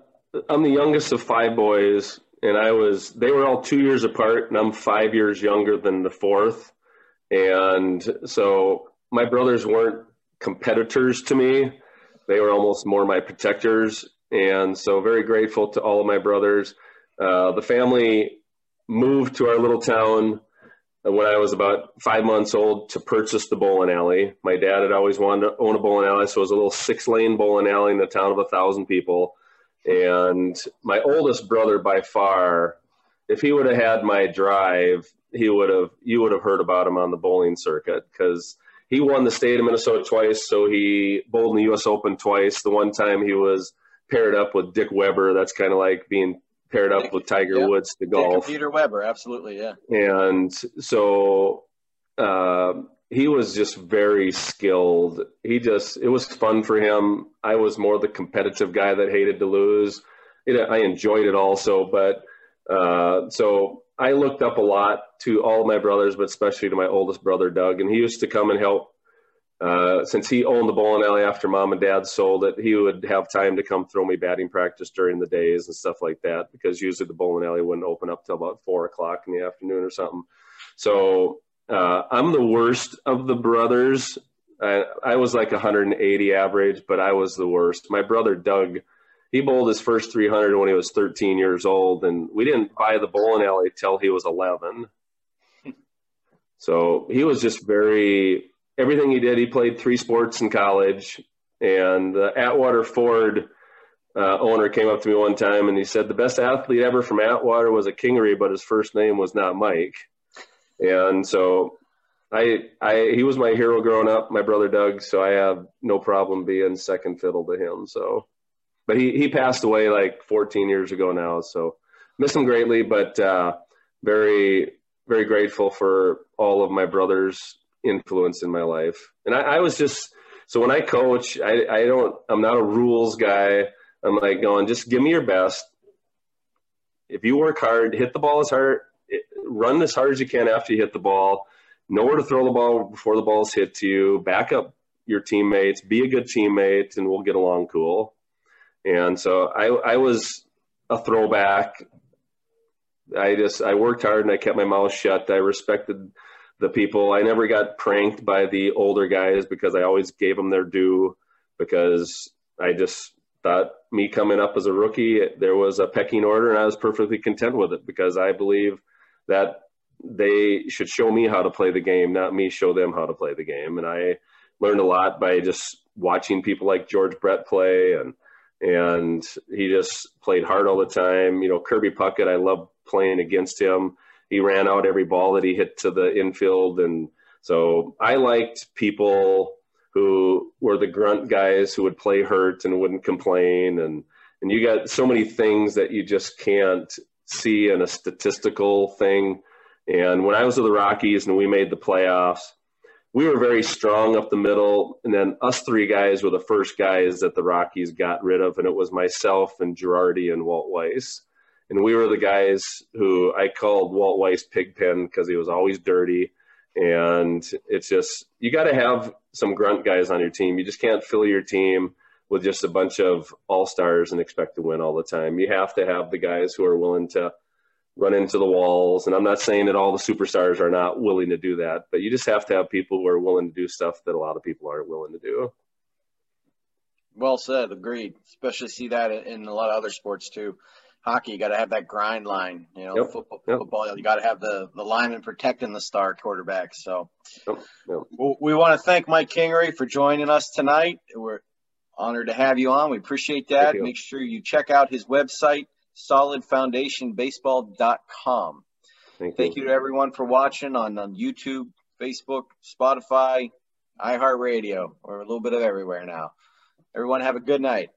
I'm the youngest of five boys, and I was they were all two years apart, and I'm five years younger than the fourth, and so my brothers weren't competitors to me. They were almost more my protectors. And so, very grateful to all of my brothers. Uh, the family moved to our little town when I was about five months old to purchase the bowling alley. My dad had always wanted to own a bowling alley, so it was a little six lane bowling alley in a town of a thousand people. And my oldest brother, by far, if he would have had my drive, he would have you would have heard about him on the bowling circuit because he won the state of Minnesota twice. So he bowled in the U.S. Open twice. The one time he was paired up with Dick Weber. That's kind of like being paired up with Tiger yeah. Woods to golf. Peter Weber, absolutely, yeah. And so uh, he was just very skilled. He just it was fun for him. I was more the competitive guy that hated to lose. It, I enjoyed it also, but uh, so I looked up a lot to all my brothers, but especially to my oldest brother Doug, and he used to come and help. Uh, since he owned the bowling alley after mom and dad sold it, he would have time to come throw me batting practice during the days and stuff like that because usually the bowling alley wouldn't open up till about four o'clock in the afternoon or something. So uh, I'm the worst of the brothers. I, I was like 180 average, but I was the worst. My brother Doug, he bowled his first 300 when he was 13 years old, and we didn't buy the bowling alley till he was 11. So he was just very everything he did. He played three sports in college, and the Atwater Ford uh, owner came up to me one time and he said the best athlete ever from Atwater was a Kingery, but his first name was not Mike. And so I, I, he was my hero growing up, my brother Doug. So I have no problem being second fiddle to him. So, but he, he passed away like 14 years ago now. So miss him greatly, but, uh, very, very grateful for all of my brothers influence in my life. And I, I was just, so when I coach, I, I don't, I'm not a rules guy. I'm like going, just give me your best. If you work hard, hit the ball as hard, run as hard as you can after you hit the ball. Know where to throw the ball before the ball's hit to you. Back up your teammates. Be a good teammate, and we'll get along cool. And so I, I was a throwback. I just I worked hard and I kept my mouth shut. I respected the people. I never got pranked by the older guys because I always gave them their due because I just thought me coming up as a rookie, there was a pecking order and I was perfectly content with it because I believe that they should show me how to play the game, not me show them how to play the game. And I learned a lot by just watching people like George Brett play and and he just played hard all the time. You know, Kirby Puckett, I love playing against him. He ran out every ball that he hit to the infield and so I liked people who were the grunt guys who would play hurt and wouldn't complain and and you got so many things that you just can't see in a statistical thing. And when I was with the Rockies and we made the playoffs, we were very strong up the middle. And then us three guys were the first guys that the Rockies got rid of. And it was myself and Girardi and Walt Weiss. And we were the guys who I called Walt Weiss Pigpen because he was always dirty. And it's just, you got to have some grunt guys on your team. You just can't fill your team with just a bunch of all stars and expect to win all the time. You have to have the guys who are willing to run into the walls. And I'm not saying that all the superstars are not willing to do that, but you just have to have people who are willing to do stuff that a lot of people aren't willing to do. Well said. Agreed. Especially see that in a lot of other sports too. Hockey, you got to have that grind line. You know, Yep. football, Yep. football, you got to have the the lineman protecting the star quarterback. So, Yep. We want to thank Mike Kingery for joining us tonight. We're honored to have you on. We appreciate that. Make sure you check out his website, solidfoundationbaseball.com. Thank you. Thank you to everyone for watching on, on YouTube, Facebook, Spotify, iHeartRadio, or a little bit of everywhere now. Everyone have a good night.